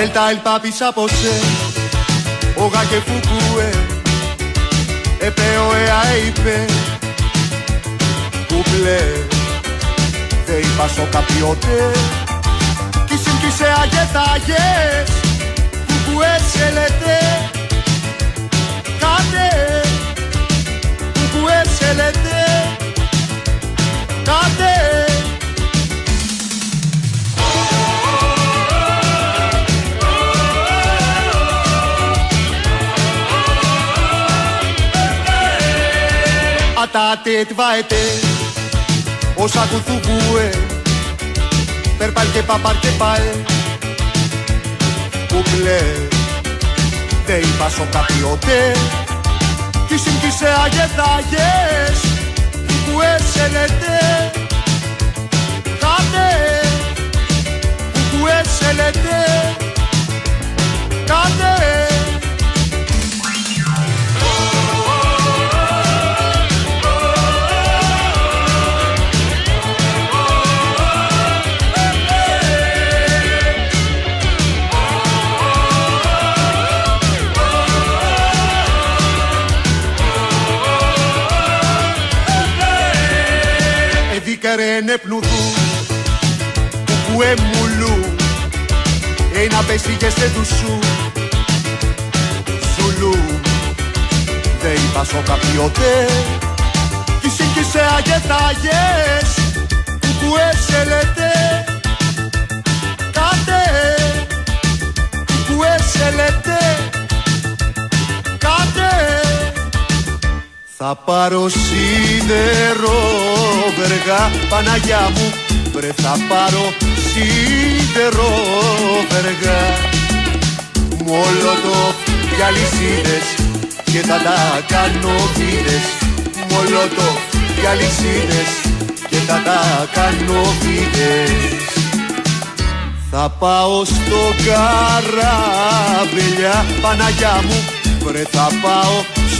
El tal papi sapose, oga que fukue, επέω εα είπε, κουπλέ, δε είπα σο καπιότε, κι συμπτήσε αγετάγες, κουκουέ σε λέτε, κάτε, κουκουέ σε λέτε, κάτε, Atate tvaete Όσα κουθουκούε Περπάλ και παπάρ και πάε. Κουκλέ Δε είπα σο καπιότε. Κι συμπτήσε αγεθάγες Κουκουέ σε λέτε Κάτε Κουκουέ σε λέτε Κάτε Εδίκαρε νεπνουδού Κουκουέ μουλού Ένα πέσηγε σε δουσού Ζουλού Δε είπα σο καπιότε Κι σύγκυσε αγετάγες Κουκουέ σε λέτε Κάτε Κουκουέ σε λέτε Κάτε θα πάρω σίδερο βεργά Παναγιά μου. Βρε θα πάρω σίδερο βεργά. Μολότο για λυσίδες και θα τα κάνω βίδες Μολότο για λυσίδες και θα τα κάνω βίδες θα πάω στο καράβελιά Παναγιά μου. Βρε θα πάω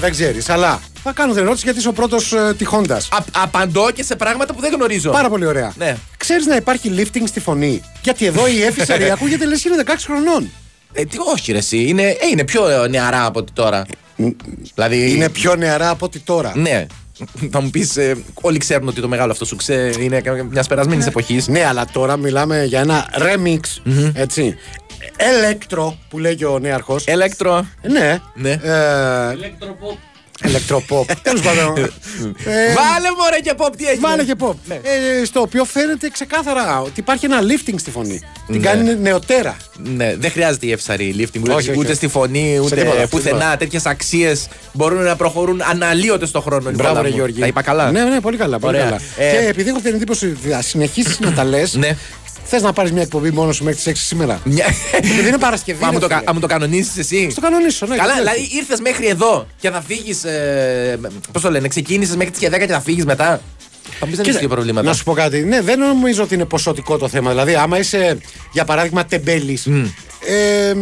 δεν ξέρεις, αλλά θα κάνω την ερώτηση γιατί είσαι ο πρώτος τυχόντα. Α- απαντώ και σε πράγματα που δεν γνωρίζω. Πάρα πολύ ωραία. Ναι. Ξέρεις να υπάρχει lifting στη φωνή; Γιατί εδώ η Εφη ακούγεται λες είναι 16 χρονών. Ε, τι, όχι, ρε, εσύ. Είναι, ε, είναι πιο ε, νεαρά από ότι τώρα. δηλαδή. Είναι πιο νεαρά από ότι τώρα. Ναι. Θα μου πεις, όλοι ξέρουν ότι το μεγάλο αυτό σου ξέ είναι μια περασμένη εποχής. Ναι, αλλά τώρα μιλάμε για ένα remix. Έτσι. Ελέκτρο που λέγει ο νέαρχος. Ελέκτρο. Ναι. Ναι. Ε, Ελεκτροποπ. Τέλος πάντων. Ε, Βάλε μωρέ και pop, τι έχεις. Βάλε και pop. Ναι. Ε, στο οποίο φαίνεται ξεκάθαρα ότι υπάρχει ένα lifting στη φωνή. Την Ναι. κάνει νεοτέρα. Ναι, δεν χρειάζεται η εύσαρη lifting ούτε, Όχι, όχι, ούτε όχι. στη φωνή, ούτε τίποτα, πουθενά. τίποτα. Τέτοιες αξίες μπορούν να προχωρούν αναλύωτε στον χρόνο. Μπράβο, Νικόλα ρε μου. Γιώργη. Τα είπα καλά; Ναι, ναι, πολύ καλά. Πολύ Ωραία. καλά. Ε, Και επειδή έχω την εντύπωση ότι θα συνεχίσεις να τα λες, Ναι. Θες να πάρεις μια εκπομπή μόνος σου μέχρι τις 6 σήμερα; Μια- Επειδή είναι Παρασκευή. Μα μου ρε το, κα- φίλε. α, μου το κανονίσει εσύ; Στο κανονίσω, ναι. Καλά, γιατί όχι. δηλαδή ήρθες μέχρι εδώ και θα φύγεις. Ε, Πώς το λένε, ξεκίνησες μέχρι τις 10 και θα φύγεις μετά; Θα μου πεις δεν έχει Κοίτα, δύο προβλήματα. Να σου πω κάτι. Ναι, δεν νομίζω ότι είναι ποσοτικό το θέμα. Δηλαδή, άμα είσαι, για παράδειγμα, τεμπέλης. Ε,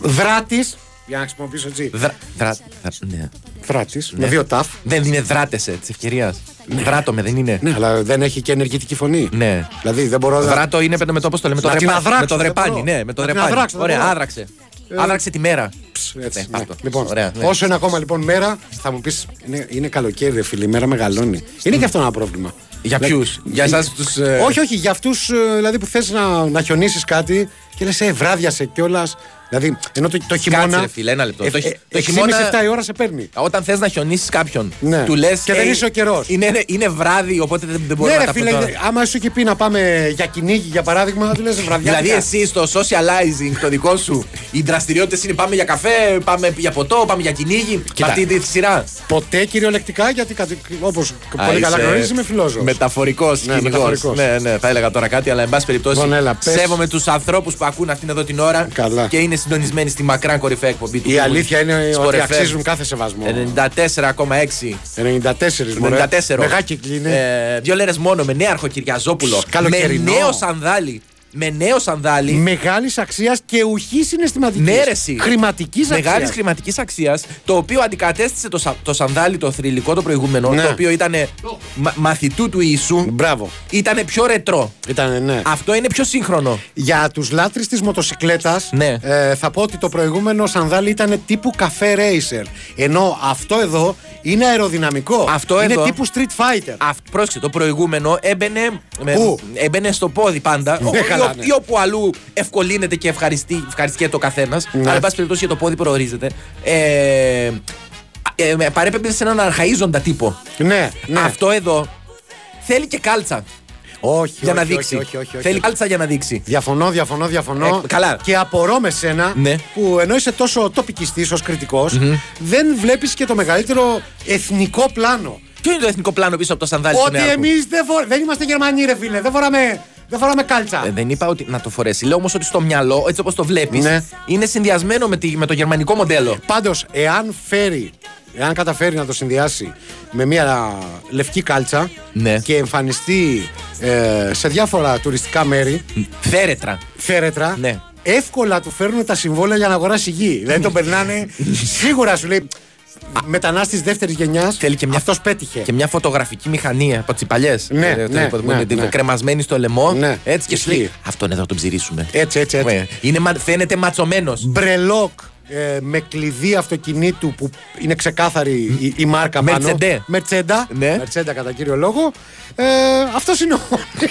Δράτης. Για να χρησιμοποιήσω έτσι. Δρα... Δρα... δρα- ναι. Δράτης. Με δύο ταφ. Δεν είναι δράτες της ευκαιρίας. Δράτο με δεν είναι. Ναι, αλλά δεν έχει και ενεργητική φωνή. Ναι. Δηλαδή δεν μπορώ να. Δράτο είναι με το πώς το λέμε, με το Να την δρεπάνι. αδράξω, Με το δεν δρεπάνι, μπορώ. ναι, με το Να την δρεπάνι. αδράξω, δεν Ωραία, μπορώ. άδραξε. Άδραξε τη μέρα. Έτσι, Ναι, ναι. αυτό. Λοιπόν, Ωραία, ναι. όσο είναι ακόμα λοιπόν μέρα, θα μου πεις είναι, είναι καλοκαίρι, ρε φίλε, η μέρα μεγαλώνει. Είναι και αυτό ένα πρόβλημα. Για Δηλαδή, ποιους, για εσάς τους. Όχι, όχι, για αυτούς δηλαδή, που θες να, να χιονίσεις κάτι και λες, ε, βράδιασε κιόλας. Δηλαδή, ενώ το, το χειμώνα. Κάτσε, ρε φίλε, ένα λεπτό. Το χει- το 6,5-7 χειμώνα- η ώρα σε παίρνει. Όταν θες να χιονίσεις κάποιον, Ναι. του λες. Και δεν είσαι ο καιρός. Είναι, είναι, είναι βράδυ, οπότε δεν, δεν Ναι, μπορούμε ρε να τα φίλε, πούμε. άμα σου είχε πει να πάμε για κυνήγι για παράδειγμα, του λες βραδιά. Δηλαδή, εσύ στο socializing το δικό σου, οι δραστηριότητες είναι πάμε για καφέ, πάμε για ποτό, πάμε για κυνήγι. Κοίτα. Αυτή τη σειρά. Ποτέ κυριολεκτικά, γιατί όπως πολύ καλά γνωρίζεις, είμαι φιλόζωος. Μεταφορικός Ναι, κυνηγός. μεταφορικός. Ναι, ναι, θα έλεγα τώρα κάτι, αλλά εν πάση περιπτώσει. Λοιπόν, έλα, πες. σέβομαι τους ανθρώπους που ακούν αυτήν εδώ την ώρα Καλά. και είναι συντονισμένοι στη μακράν κορυφαία εκπομπή του. Η αλήθεια είναι Sport ότι FM. αξίζουν κάθε σεβασμό. 94,6. 94 μωρέ. 94. Μεγάκυκλη είναι. Ε, δύο λέρες μόνο με νέαρχο Κυριαζόπουλο. Με Καλοκαιρινό. νέο σανδάλι. Με νέο σανδάλι. Μεγάλης αξίας και ουχής συναισθηματικής. Ναι, ρε, εσύ. Χρηματικής αξίας. Μεγάλη χρηματικής αξίας, το οποίο αντικατέστησε το, σα- το σανδάλι το θρηλυκό το προηγούμενο, Ναι. το οποίο ήταν μαθητού του Ιησού. Μπράβο. Ήταν πιο ρετρό. Ήταν, ναι. Αυτό είναι πιο σύγχρονο. Για τους λάτρε της μοτοσυκλέτας, Ναι. ε, θα πω ότι το προηγούμενο σανδάλι ήταν τύπου καφέ racer. Ενώ αυτό εδώ είναι αεροδυναμικό. Αυτό είναι εδώ- τύπου street fighter. Αυτό, πρόσεξε, το προηγούμενο έμπαινε, με- Πού; έμπαινε στο πόδι πάντα. Ναι, ή, καλά, ο- ναι. ή όπου αλλού ευκολύνεται και ευχαριστεί, ευχαριστιέται ο καθένας. Ναι. Αλλά, εν πάση περιπτώσει, για το πόδι προορίζεται. Ε, ε, με παρέπεμπε σε έναν αρχαίζοντα τύπο. Ναι, ναι. Αυτό εδώ θέλει και κάλτσα Όχι, για όχι, να δείξει. Όχι, όχι, όχι, όχι. Θέλει κάλτσα για να δείξει. Διαφωνώ, διαφωνώ, διαφωνώ. Ε, καλά. Και απορώ με σένα Ναι. που ενώ είσαι τόσο τοπικιστής ως κριτικο δεν βλέπεις και το μεγαλύτερο εθνικό πλάνο. Ποιο είναι το εθνικό πλάνο πίσω από το σανδάλι του Ότι νέαρχου; εμείς δεν, φορ- δεν είμαστε Γερμανοί, ρε φίλε. Δεν φοράμε, δεν φοράμε κάλτσα. Ε, δεν είπα ότι να το φορέσει. Λέω όμως ότι στο μυαλό, έτσι όπως το βλέπεις, Ναι. είναι συνδυασμένο με, τη- με το γερμανικό μοντέλο. Πάντως, εάν φέρει, εάν καταφέρει να το συνδυάσει με μια λευκή κάλτσα Ναι. και εμφανιστεί ε, σε διάφορα τουριστικά μέρη, Φέρετρα. θέρετρα, Ναι. εύκολα του φέρνουν τα συμβόλαια για να αγοράσει γη. δηλαδή τον περνάνε, σίγουρα σου λέει. Μετανάστης δεύτερης γενιάς. Θέλει και μια- Αυτός πέτυχε. Και μια φωτογραφική μηχανή από τις παλιές. Ναι, ναι, ναι, ναι. Κρεμασμένη στο λαιμό. Ναι, Έτσι και σου λέει. ισχύει. Αυτόν εδώ θα τον ψηρίσουμε. Έτσι, έτσι, έτσι. Ναι. Είναι, μα- φαίνεται ματσωμένος. Μπρελόκ ε, με κλειδί αυτοκινήτου που είναι ξεκάθαρη η, η μάρκα πάνω. Μερτσεντέ. Μερτσέντα. Ναι. Μερτσέντα κατά κύριο λόγο. Ε, Αυτός είναι ο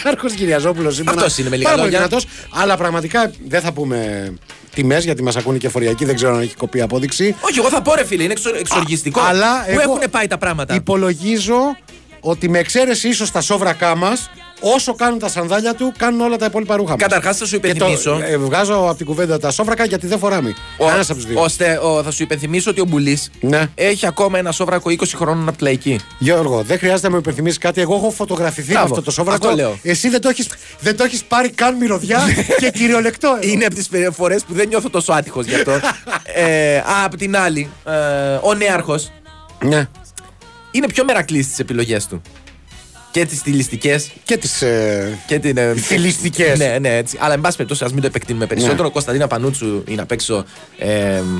Νέαρχο Κυριαζόπουλος σήμερα. Αυτός είναι με λίγα Πάρα πολύ λόγια. δυνατός, αλλά πραγματικά δεν θα πούμε τιμές γιατί μας ακούνε και φοριακοί. Δεν ξέρω αν έχει κοπεί απόδειξη. Όχι, εγώ θα πω ρε φίλε, είναι εξο- εξοργιστικό. αλλά Πού εγώ έχουν πάει τα πράγματα; Υπολογίζω ότι με εξαίρεση ίσως τα σόβρακά μας, όσο κάνουν τα σανδάλια του, κάνουν όλα τα υπόλοιπα ρούχα μας. Καταρχάς, θα σου υπενθυμίσω. βγάζω από την κουβέντα τα σόβρακα γιατί δεν φοράμε. Ο- Ένα από τους δύο. ώστε ο, θα σου υπενθυμίσω ότι ο Μπουλής Ναι. έχει ακόμα ένα σόβρακο 20 χρόνων από τη λαϊκή. Γιώργο, δεν χρειάζεται να μου υπενθυμίσεις κάτι. Εγώ έχω φωτογραφηθεί Μπράβο. με αυτό το σόβρακο. Αυτό λέω. Εσύ δεν το έχει δεν το έχεις πάρει καν μυρωδιά και κυριολεκτό. εδώ. Είναι από τις φορές που δεν νιώθω τόσο άτυχος γι' αυτό. ε, α, απ' την άλλη, ε, ο νέαρχος Ναι. είναι πιο μερακλής στις επιλογές του. Και τις στιλιστικές Και τις. Ε... και την. ε, Θηλυστικές. Ναι, ναι, έτσι. Αλλά εν πάση περιπτώσει, ας μην το επεκτείνουμε περισσότερο. Ναι. Ο Κωνσταντίνα Πανούτσου είναι απ' έξω ε,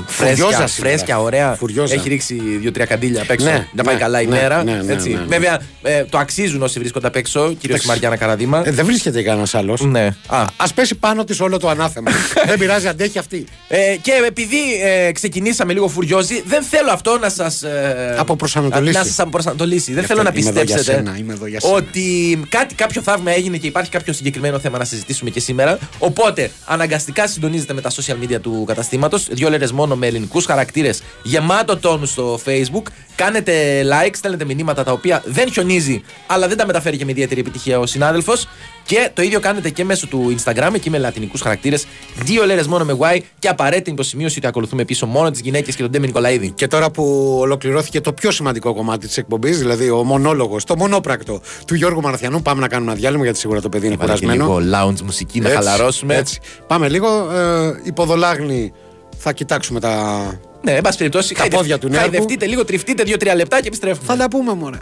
Φουριόζα φρέσκια, σήμερα. φρέσκια, ωραία. Φουριόζα. Έχει ρίξει δύο-τρία καντήλια απ' έξω. Ναι, να πάει ναι, καλά η ναι, μέρα. ναι, ναι, έτσι. ναι, ναι. Βέβαια, ε, το αξίζουν όσοι βρίσκονται απ' έξω, κυρίως η Μαριάννα Καραδίμα. Ε, δεν βρίσκεται κανένας άλλος. Ναι. Α, Α πέσει πάνω της όλο το ανάθεμα. δεν πειράζει, αντέχει αυτή. Ε, και επειδή ε, ξεκινήσαμε λίγο φουριόζι, δεν θέλω αυτό να σας. Ε, Αποπροσανατολίσει. Να σας αποπροσανατολίσει. Δεν Γι' θέλω να αυτό είμαι εδώ για πιστέψετε σένα, είμαι εδώ για σένα. Ότι κάτι, κάποιο θαύμα έγινε και υπάρχει κάποιο συγκεκριμένο θέμα να συζητήσουμε και σήμερα. Οπότε αναγκαστικά συντονίζετε με τα social media του καταστήματος. Δύο λέρε μόνο με ελληνικούς χαρακτήρες γεμάτο τόνους στο Facebook. Κάνετε like, στέλνετε μηνύματα τα οποία δεν χιονίζει, αλλά δεν τα μεταφέρει και με ιδιαίτερη επιτυχία ο συνάδελφος. Και το ίδιο κάνετε και μέσω του Instagram, εκεί με λατινικούς χαρακτήρες. Δύο λέρες μόνο με Y και απαραίτητη υποσημείωση ότι ακολουθούμε πίσω μόνο τις γυναίκες και τον Ντέμι Νικολαίδη. Και τώρα που ολοκληρώθηκε το πιο σημαντικό κομμάτι της εκπομπής, δηλαδή ο μονόλογος, το μονόπρακτο του Γιώργου Μαραθιανού, πάμε να κάνουμε ένα διάλειμμα γιατί σίγουρα το παιδί είναι Βάλε και κουρασμένο. λίγο lounge μουσική να Έτσι, χαλαρώσουμε. Έτσι. Πάμε λίγο. Ε, υποδολάγνη θα κοιτάξουμε τα. Ναι, εν πάση περιπτώσει, Τα πόδια του Νέαρκου. Χαϊδευτείτε λίγο, τριφτείτε 2-3 λεπτά και επιστρέφουμε. Θα τα πούμε, μωρέ.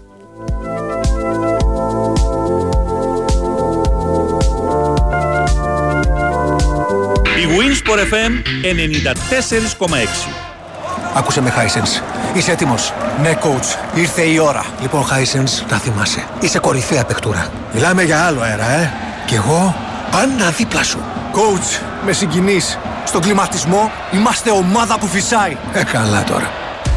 Winsport FM 94,6 Άκουσε με, Hisense. Είσαι έτοιμος; Ναι, coach. Ήρθε η ώρα. Λοιπόν, Hisense, τα θυμάσαι. Είσαι κορυφαία παιχτούρα. Μιλάμε για άλλο αέρα, ε. Κι εγώ πάντα δίπλα σου. Coach, με συγκινείς. Στον κλιματισμό είμαστε ομάδα που φυσάει. Ε, καλά τώρα.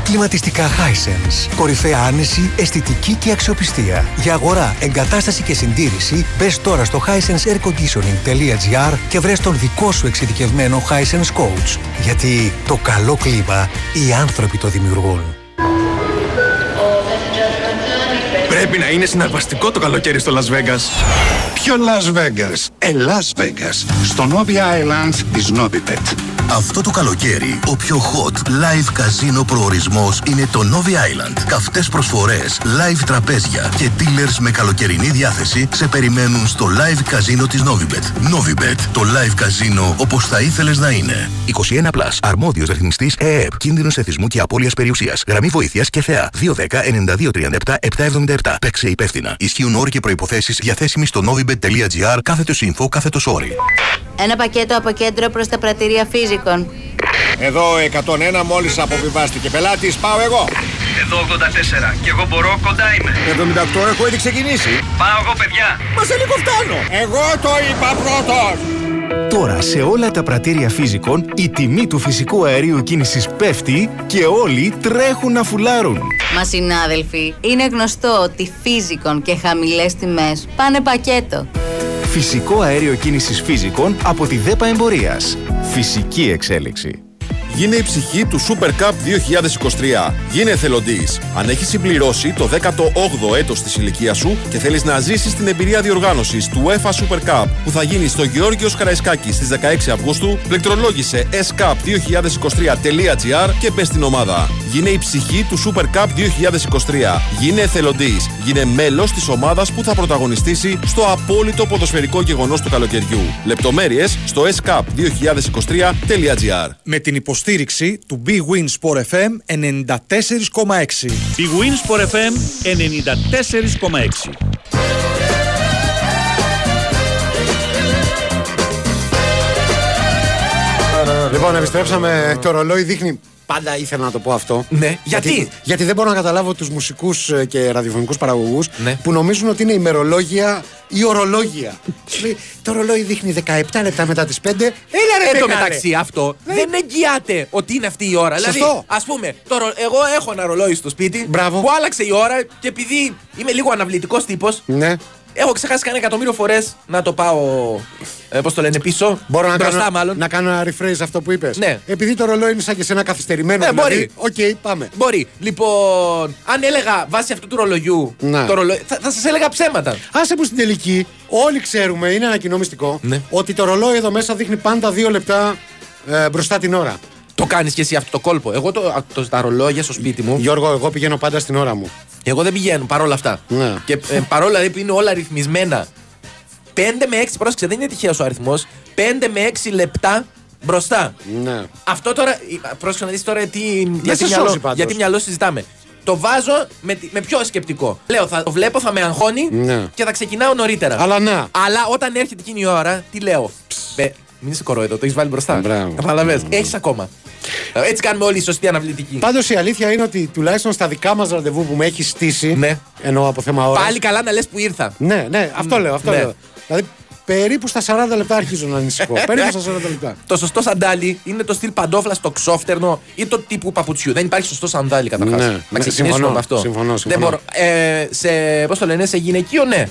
Κλιματιστικά Hisense. Κορυφαία άνεση, αισθητική και αξιοπιστία. Για αγορά, εγκατάσταση και συντήρηση, μπες τώρα στο hisenseairconditioning.gr και βρες τον δικό σου εξειδικευμένο Hisense Coach. Γιατί το καλό κλίμα οι άνθρωποι το δημιουργούν. Πρέπει να είναι συναρπαστικό το καλοκαίρι στο Las Vegas. Ποιο Las Vegas? Ε, Las Vegas. Στο Novi Island της Novibet. Αυτό το καλοκαίρι, ο πιο hot live καζίνο προορισμός είναι το Novi Island. Καυτές προσφορές, live τραπέζια και dealers με καλοκαιρινή διάθεση σε περιμένουν στο live καζίνο της Novibet. Novibet, το live καζίνο όπως θα ήθελες να είναι. 21 Plus. Αρμόδιος ρυθμιστής ΕΕΠ. Κίνδυνος εθισμού και απώλειας περιουσίας. Γραμμή βοήθειας και θεά. 210-9237-777. Παίξε υπεύθυνα. Ισχύουν όροι και προποθέσει διαθέσιμοι στο novibet.gr κάθετος info κάθετος όρι. Ένα πακέτο από κέντρο προς τα πρατηρία φύζικων. Εδώ 101 μόλις αποβιβάστηκε πελάτης, πάω εγώ. Εδώ 84 και εγώ μπορώ, κοντά είμαι. 78 έχω ήδη ξεκινήσει. Πάω εγώ, παιδιά. Μα σε λίγο φτάνω. Εγώ το είπα πρώτος. Τώρα σε όλα τα πρατήρια φύζικων η τιμή του φυσικού αερίου κίνησης πέφτει και όλοι τρέχουν να φουλάρουν. Μα συνάδελφοι, είναι γνωστό ότι φύζικων και χαμηλές τιμές πάνε πακέτο. Φυσικό αέριο κίνησης φύζικων από τη ΔΕΠΑ Εμπορίας. Φυσική εξέλιξη. Γίνε η ψυχή του Super Cup 2023. Γίνε εθελοντής. Αν έχεις συμπληρώσει το 18ο έτος της ηλικίας σου και θέλεις να ζήσεις την εμπειρία διοργάνωσης του UEFA Super Cup που θα γίνει στο Γεώργιος Καραϊσκάκη στις 16 Αυγούστου, πληκτρολόγησε scup2023.gr και μπε στην ομάδα. Γίνε η ψυχή του Super Cup 2023. Γίνε εθελοντής. Γίνε μέλος της ομάδας που θα πρωταγωνιστήσει στο απόλυτο ποδοσφαιρικό γεγονός του καλοκαιριού. Λεπτομέρειες στο scup2023.gr. Με την υποστήριξη του Big Win Sport FM 94,6. Big Win Sport FM 94,6 Λοιπόν, επιστρέψαμε. Το ρολόι δείχνει. Πάντα ήθελα να το πω αυτό. Ναι, γιατί; Γιατί, δεν μπορώ να καταλάβω τους μουσικούς και ραδιοφωνικούς παραγωγούς Ναι. που νομίζουν ότι είναι ημερολόγια ή ορολόγια. Σου λέει, το ρολόι δείχνει 17 λεπτά μετά τις 5. Έλα ρε Εν τω μεγάλε. μεταξύ αυτό δεν εγγυάται ότι είναι αυτή η ώρα. Δηλαδή, Σωστό. ας πούμε, το ρο- εγώ έχω ένα ρολόι στο σπίτι Μπράβο. που άλλαξε η ώρα και επειδή είμαι λίγο αναβλητικός τύπος, Ναι. Έχω ξεχάσει κανένα εκατομμύριο φορές να το πάω. Ε, Πώς το λένε, πίσω. Μπορώ να μπροστά, κάνω, μάλλον. να κάνω ένα rephrase αυτό που είπες. Ναι. Επειδή το ρολόι είναι σαν και σε ένα καθυστερημένο. Ναι, δηλαδή, μπορεί. Οκ, πάμε. Μπορεί. Λοιπόν, αν έλεγα βάσει αυτού του ρολογιού. Ναι. Το ρολόι, θα, θα σας έλεγα ψέματα. Άσε που στην τελική όλοι ξέρουμε, είναι ένα κοινό μυστικό, Ναι. ότι το ρολόι εδώ μέσα δείχνει πάντα δύο λεπτά ε, μπροστά την ώρα. Το κάνεις και εσύ αυτό το κόλπο. Εγώ το, το, τα ρολόγια στο σπίτι μου. Γιώργο, εγώ πηγαίνω πάντα στην ώρα μου. Εγώ δεν πηγαίνω παρόλα αυτά. Ναι. Και ε, παρόλα δηλαδή που είναι όλα ρυθμισμένα. 5 με 6, πρόσεξε, δεν είναι τυχαίος ο αριθμός. 5 με 6 λεπτά μπροστά. Ναι. Αυτό τώρα. ε, Πρόσεξε να δεις τώρα τι, γιατί, σε μυαλό, σώζει πάντως. γιατί μυαλό συζητάμε. Το βάζω με, τι- με ποιο σκεπτικό. Λέω, θα το βλέπω, θα με αγχώνει Ναι. και θα ξεκινάω νωρίτερα. Αλλά να. Αλλά όταν έρχεται εκείνη η ώρα, τι λέω; Μπε, μην είσαι κορόιδο, το έχεις βάλει μπροστά. Μπράβο. Καταλαβες. Έχεις ακόμα. Ε, Έτσι κάνουμε όλοι οι σωστοί αναβλητικοί. Πάντως η αλήθεια είναι ότι τουλάχιστον στα δικά μας ραντεβού που με έχεις στήσει. Ναι. Εννοώ από θέμα ώρα. Πάλι καλά να λες που ήρθα. Ναι, ναι, αυτό λέω. Αυτό Ναι. λέω. Δηλαδή περίπου στα 40 λεπτά αρχίζω να ανησυχώ. περίπου στα 40 λεπτά. Το σωστό σαντάλι είναι το στυλ παντόφλα στο ξόφτερνο ή το τύπου παπουτσιού. Δεν υπάρχει σωστό σαντάλι καταρχάς. Ναι, να ναι, ξεκινήσουμε συμφωνώ, με αυτό. συμφωνώ, Δεν συμφωνώ. μπορώ. Ε, σε, πώς το λένε, σε γυναικείο, ναι.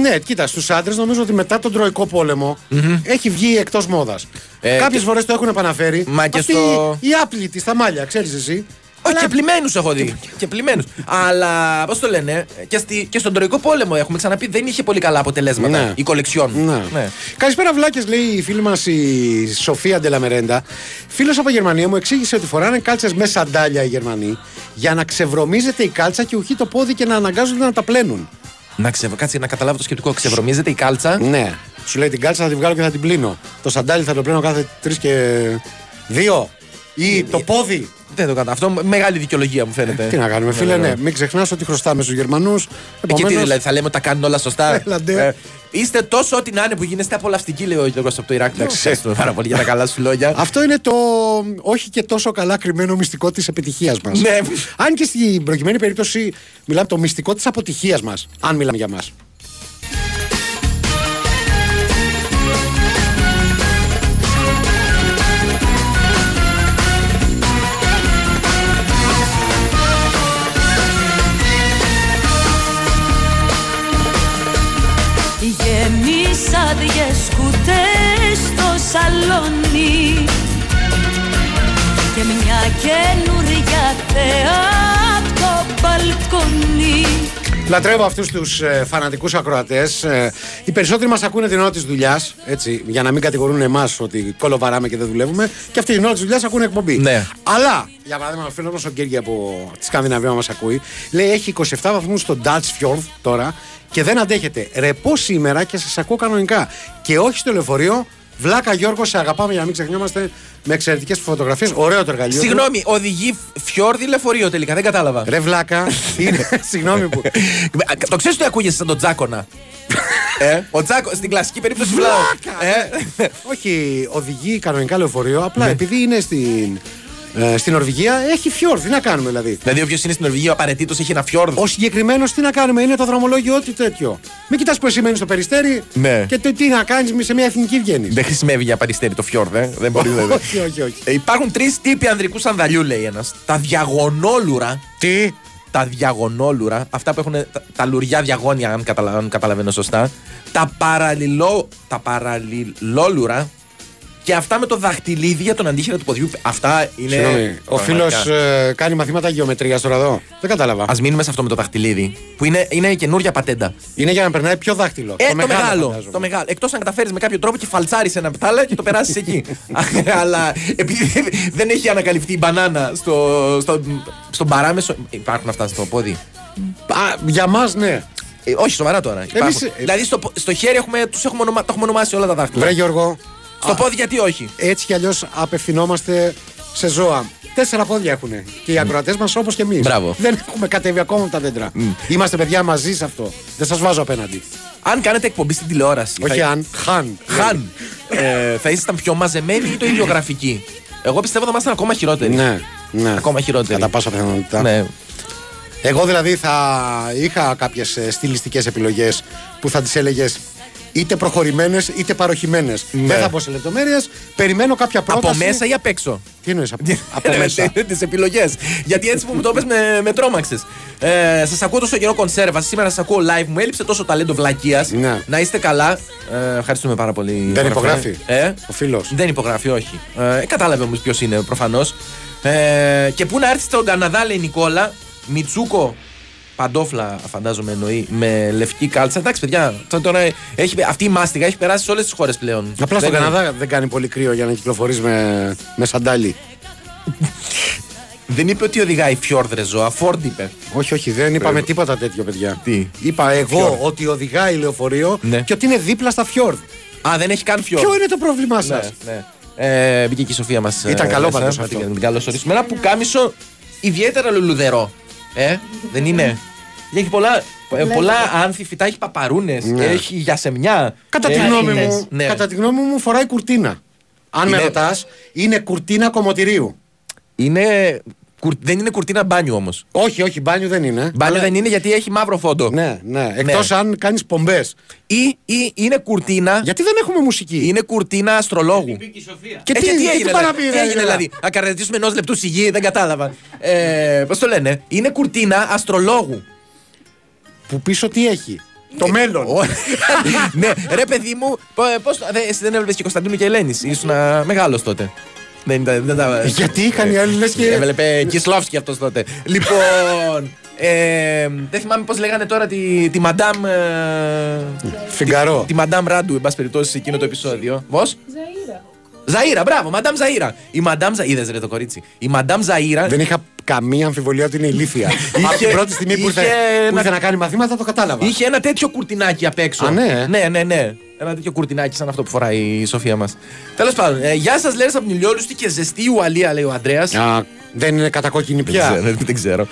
Ναι, κοίτα, στους άντρες νομίζω ότι μετά τον Τροϊκό πόλεμο έχει βγει εκτός μόδας. Ε, Κάποιες και- φορές το έχουν επαναφέρει. Μα και Αυτή στο- Η άπλητη στα μάλια, ξέρεις εσύ. Όχι, και πλημμένου έχω δει. και πλημμένου. Αλλά πώς το λένε, και, στη, και στον Τροϊκό Πόλεμο έχουμε ξαναπεί δεν είχε πολύ καλά αποτελέσματα Ναι. η κολεξιόν. Ναι. Ναι. Καλησπέρα, Βλάκες, λέει η φίλη μας η Σοφία Ντελαμερέντα. Φίλος από Γερμανία μου εξήγησε ότι φοράνε κάλτσες με σαντάλια οι Γερμανοί για να ξεβρωμίζεται η κάλτσα και ουχεί το πόδι και να αναγκάζονται να τα πλένουν. Να ξε... Κάτσε να καταλάβω το σκεπτικό. Ξεβρωμίζεται η κάλτσα; Ναι. Σου λέει την κάλτσα θα την βγάλω και θα την πλύνω. Το σαντάλι θα το πλύνω κάθε τρεις και δύο. Ή το πόδι. Δεν το κάνω. Αυτό μεγάλη δικαιολογία μου φαίνεται. Τι να κάνουμε, φίλε, ναι. Μην ξεχνάς ότι χρωστάμε στους Γερμανούς. Ε, Και τι δηλαδή, θα λέμε ότι τα κάνουν όλα σωστά. Έλα, ντε. Ε, είστε τόσο ό,τι να είναι που γίνεστε απολαυστικοί, λέει ο Γιώργος από το Ιράκ. Εντάξει, ξέρεις. ευχαριστούμε πάρα πολύ για τα καλά σου λόγια. Αυτό είναι το όχι και τόσο καλά κρυμμένο μυστικό της επιτυχίας μας. Ναι. Αν και στην προκειμένη περίπτωση μιλάμε το μυστικό της αποτυχίας μας, αν μιλάμε για μας. Σαλόνι Και μια καινούρια θέα απ' το μπαλκόνι Λατρεύω αυτούς τους ε, φανατικούς ακροατές. οι περισσότεροι μας ακούνε την ώρα της δουλειάς, έτσι, για να μην κατηγορούν εμάς ότι κολοβαράμε και δεν δουλεύουμε. Και αυτή την ώρα της δουλειάς ακούνε εκπομπή. Ναι. Αλλά, για παράδειγμα, ο φίλος μας ο Γκέργη από τη Σκανδιναβία μας ακούει, λέει έχει 27 βαθμούς στο Dutch Fjord τώρα και δεν αντέχετε. Ρεπό σήμερα και σας ακούω κανονικά. Και όχι στο λεωφορείο. Βλάκα Γιώργο, σε αγαπάμε για να μην ξεχνιόμαστε με εξαιρετικές φωτογραφίες. Ωραίο το εργαλείο. του. Συγγνώμη, οδηγεί φιόρδι λεωφορείο τελικά, δεν κατάλαβα. Ρε βλάκα. είναι, συγγνώμη που. Το ξέρεις ότι ακούγεσαι σαν τον Τζάκονα. ε, ο Τζάκο, στην κλασική περίπτωση μιλάω. Ε, Όχι, οδηγεί κανονικά λεωφορείο. Απλά Ναι. επειδή είναι στην, ε, στην Νορβηγία, έχει φιόρδ. Τι να κάνουμε δηλαδή; δηλαδή, όποιος είναι στην Νορβηγία απαραίτητος έχει ένα φιόρδο. Ο συγκεκριμένος τι να κάνουμε, είναι το δρομολόγιο, ό,τι τέτοιο. Μην κοιτάς που εσύ μένεις στο περιστέρι Ναι. και το, τι να κάνεις σε μια εθνική βγαίνεις. Δεν χρησιμεύει για παριστέρι το φιόρδ, ε. Δεν μπορεί να όχι, όχι, όχι. Ε, υπάρχουν τρεις τύποι ανδρικού σανδαλιού, λέει ένας. Τα διαγωνόλουρα. Τι; Τα διαγωνόλουρα. Αυτά που έχουν τα, τα λουριά διαγώνια, αν, καταλα- αν καταλαβαίνω σωστά. Τα, παραλληλό, τα παραλληλόλουρα. Και αυτά με το δαχτυλίδι για τον αντίχειρα του ποδιού. Αυτά είναι. Συγγνώμη, ο φίλος κάνει μαθήματα γεωμετρίας τώρα εδώ. Δεν κατάλαβα. Α μείνουμε σε αυτό με το δαχτυλίδι. Που είναι, είναι η καινούργια πατέντα. Είναι για να περνάει πιο δάχτυλο. Ε, το, μεγάλο. φαντάζομαι. Το μεγάλο. Εκτός αν καταφέρεις με κάποιο τρόπο και φαλτσάρεις ένα πτάλα και το περάσεις εκεί. Αλλά επειδή δεν έχει ανακαλυφθεί η μπανάνα στο, στο, στον παράμεσο. Υπάρχουν αυτά στο πόδι. Α, για μας, ναι. Ε, όχι, σοβαρά τώρα. Υπάρχουν. ε, δηλαδή στο, στο χέρι έχουμε, τους έχουμε ονομα, το έχουμε ονομάσει όλα τα δάχτυλα. Βρε Γιώργο. Στο πόδι γιατί όχι; Έτσι κι αλλιώς απευθυνόμαστε σε ζώα. Τέσσερα πόδια έχουν. Και οι ακροατές μας όπως και εμείς. Μπράβο. Δεν έχουμε κατέβει ακόμα από τα δέντρα. Είμαστε παιδιά μαζί σε αυτό. Δεν σας βάζω απέναντι. Αν κάνετε εκπομπή στην τηλεόραση. Όχι θα... αν. Χαν. Χαν. ε, θα ήσασταν πιο μαζεμένοι ή το ίδιο γραφικοί; Εγώ πιστεύω θα ήμασταν ακόμα χειρότεροι. Ναι, ναι. Ακόμα χειρότεροι. Κατά πάσα πιθανότητα. Ναι. Εγώ δηλαδή θα είχα κάποιες στιλιστικές επιλογές που θα τις έλεγες είτε προχωρημένες είτε παροχημένες. Δεν θα πω σε λεπτομέρειες. Περιμένω κάποια πρόταση. Από μέσα ή απ' έξω; Τι εννοείς από, από μέσα; Τις επιλογές. Γιατί έτσι που μου το πες με, με τρόμαξες. Ε, σας ακούω τόσο καιρό κονσέρβα. Σήμερα σας ακούω live. Μου έλειψε τόσο ταλέντο βλακεία. Ναι. Να είστε καλά. Ε, ευχαριστούμε πάρα πολύ. Δεν υπογράφε. υπογράφει. Ε, Ο φίλος. δεν υπογράφει, όχι. Ε, κατάλαβε όμως ποιος είναι προφανώς. Ε, και πού να έρθει στον Καναδά, λέει η Νικόλα; Μιτσούκο. Παντόφλα, φαντάζομαι εννοεί, με λευκή κάλτσα. Εντάξει, παιδιά, τώρα- τώρα έχει, αυτή η μάστιγα έχει περάσει σε όλες τις χώρες πλέον. Απλά στον Δεν- Καναδά δεν κάνει πολύ κρύο για να κυκλοφορείς με, με σαντάλι. Δεν είπε ότι οδηγάει φιόρδρε ζώα, φόρντ είπε. Όχι, όχι, δεν είπαμε τίποτα τέτοιο, παιδιά. Τι; Είπα εγώ Φιόρδ. ότι οδηγάει λεωφορείο Ναι. και ότι είναι δίπλα στα φιόρδ. Α, δεν έχει καν φιόρδ. Ποιο είναι το πρόβλημά σας; Ναι, ναι. Ε, μπήκε και η Σοφία μας. Ήταν καλό πάντως αυτό. Την καλωσορίσουμε. Ένα πουκάμισο ιδιαίτερα λουλουδερό. Ε, δεν είναι. Έχει πολλά, ε, πολλά άνθη, φυτά, έχει παπαρούνες, Ναι. έχει γιασεμιά. Κατά τη έχει- γνώμη μου, Ναι. κατά τη γνώμη μου φοράει κουρτίνα. Αν με Είναι- ρωτάς, είναι κουρτίνα κομμωτηρίου. Είναι, κουρ- δεν είναι κουρτίνα μπάνιου όμως. Όχι, όχι, μπάνιο δεν είναι. Μπάνιου Αλλά- δεν είναι γιατί έχει μαύρο φόντο. Ναι, ναι. Εκτός αν κάνεις πομπές. Ή, ή είναι κουρτίνα. Γιατί δεν έχουμε μουσική; Είναι κουρτίνα αστρολόγου. Και Ε, τι, και τι, έγινε, πάει να δηλαδή, πει, τι δηλαδή, έγινε δηλαδή; Να καρδιτήσουμε ενός λεπτού σιγή, δεν κατάλαβα. Ε, Πώς το λένε, Είναι κουρτίνα αστρολόγου. Που πίσω τι έχει; Το μέλλον. ναι, ρε παιδί μου, πώς. Εσύ δεν έβλεπες και Κωνσταντίνου και Ελένης; Ήσουν μεγάλος τότε. Δεν ήταν. Δεν τα... Γιατί είχαν οι άλλοι λες και. Έβλεπε Κισλόφσκι αυτός τότε. Λοιπόν. Ε, δεν θυμάμαι πώς λέγανε τώρα τη, τη Μαντάμ. Ε, Φιγκαρό. Τη, τη Μαντάμ Ράντου, εν πάση περιπτώσει, σε εκείνο το επεισόδιο. Πώς; Ζαΐρα, μπράβο, Μαντάμ Ζαΐρα. Η Μαντάμ Ζαΐρα. Είδες ρε το κορίτσι. Η Μαντάμ Ζαΐρα. Δεν είχα καμία αμφιβολία ότι είναι ηλίθια. Από την πρώτη στιγμή που ήρθε, είχε που ένα- ήρθε να κάνει μαθήματα το κατάλαβα. Είχε ένα τέτοιο κουρτινάκι απ' έξω. Α, ναι. ναι, ναι, ναι. Ένα τέτοιο κουρτινάκι σαν αυτό που φοράει η Σοφία μας. Τέλος πάντων, ε, γεια σας, λέει από την Ηλιόλουστη και ζεστή Ουαλία, λέει ο Αντρέα. Α, δεν είναι κατακόκκινη πια. Δεν, δεν ξέρω.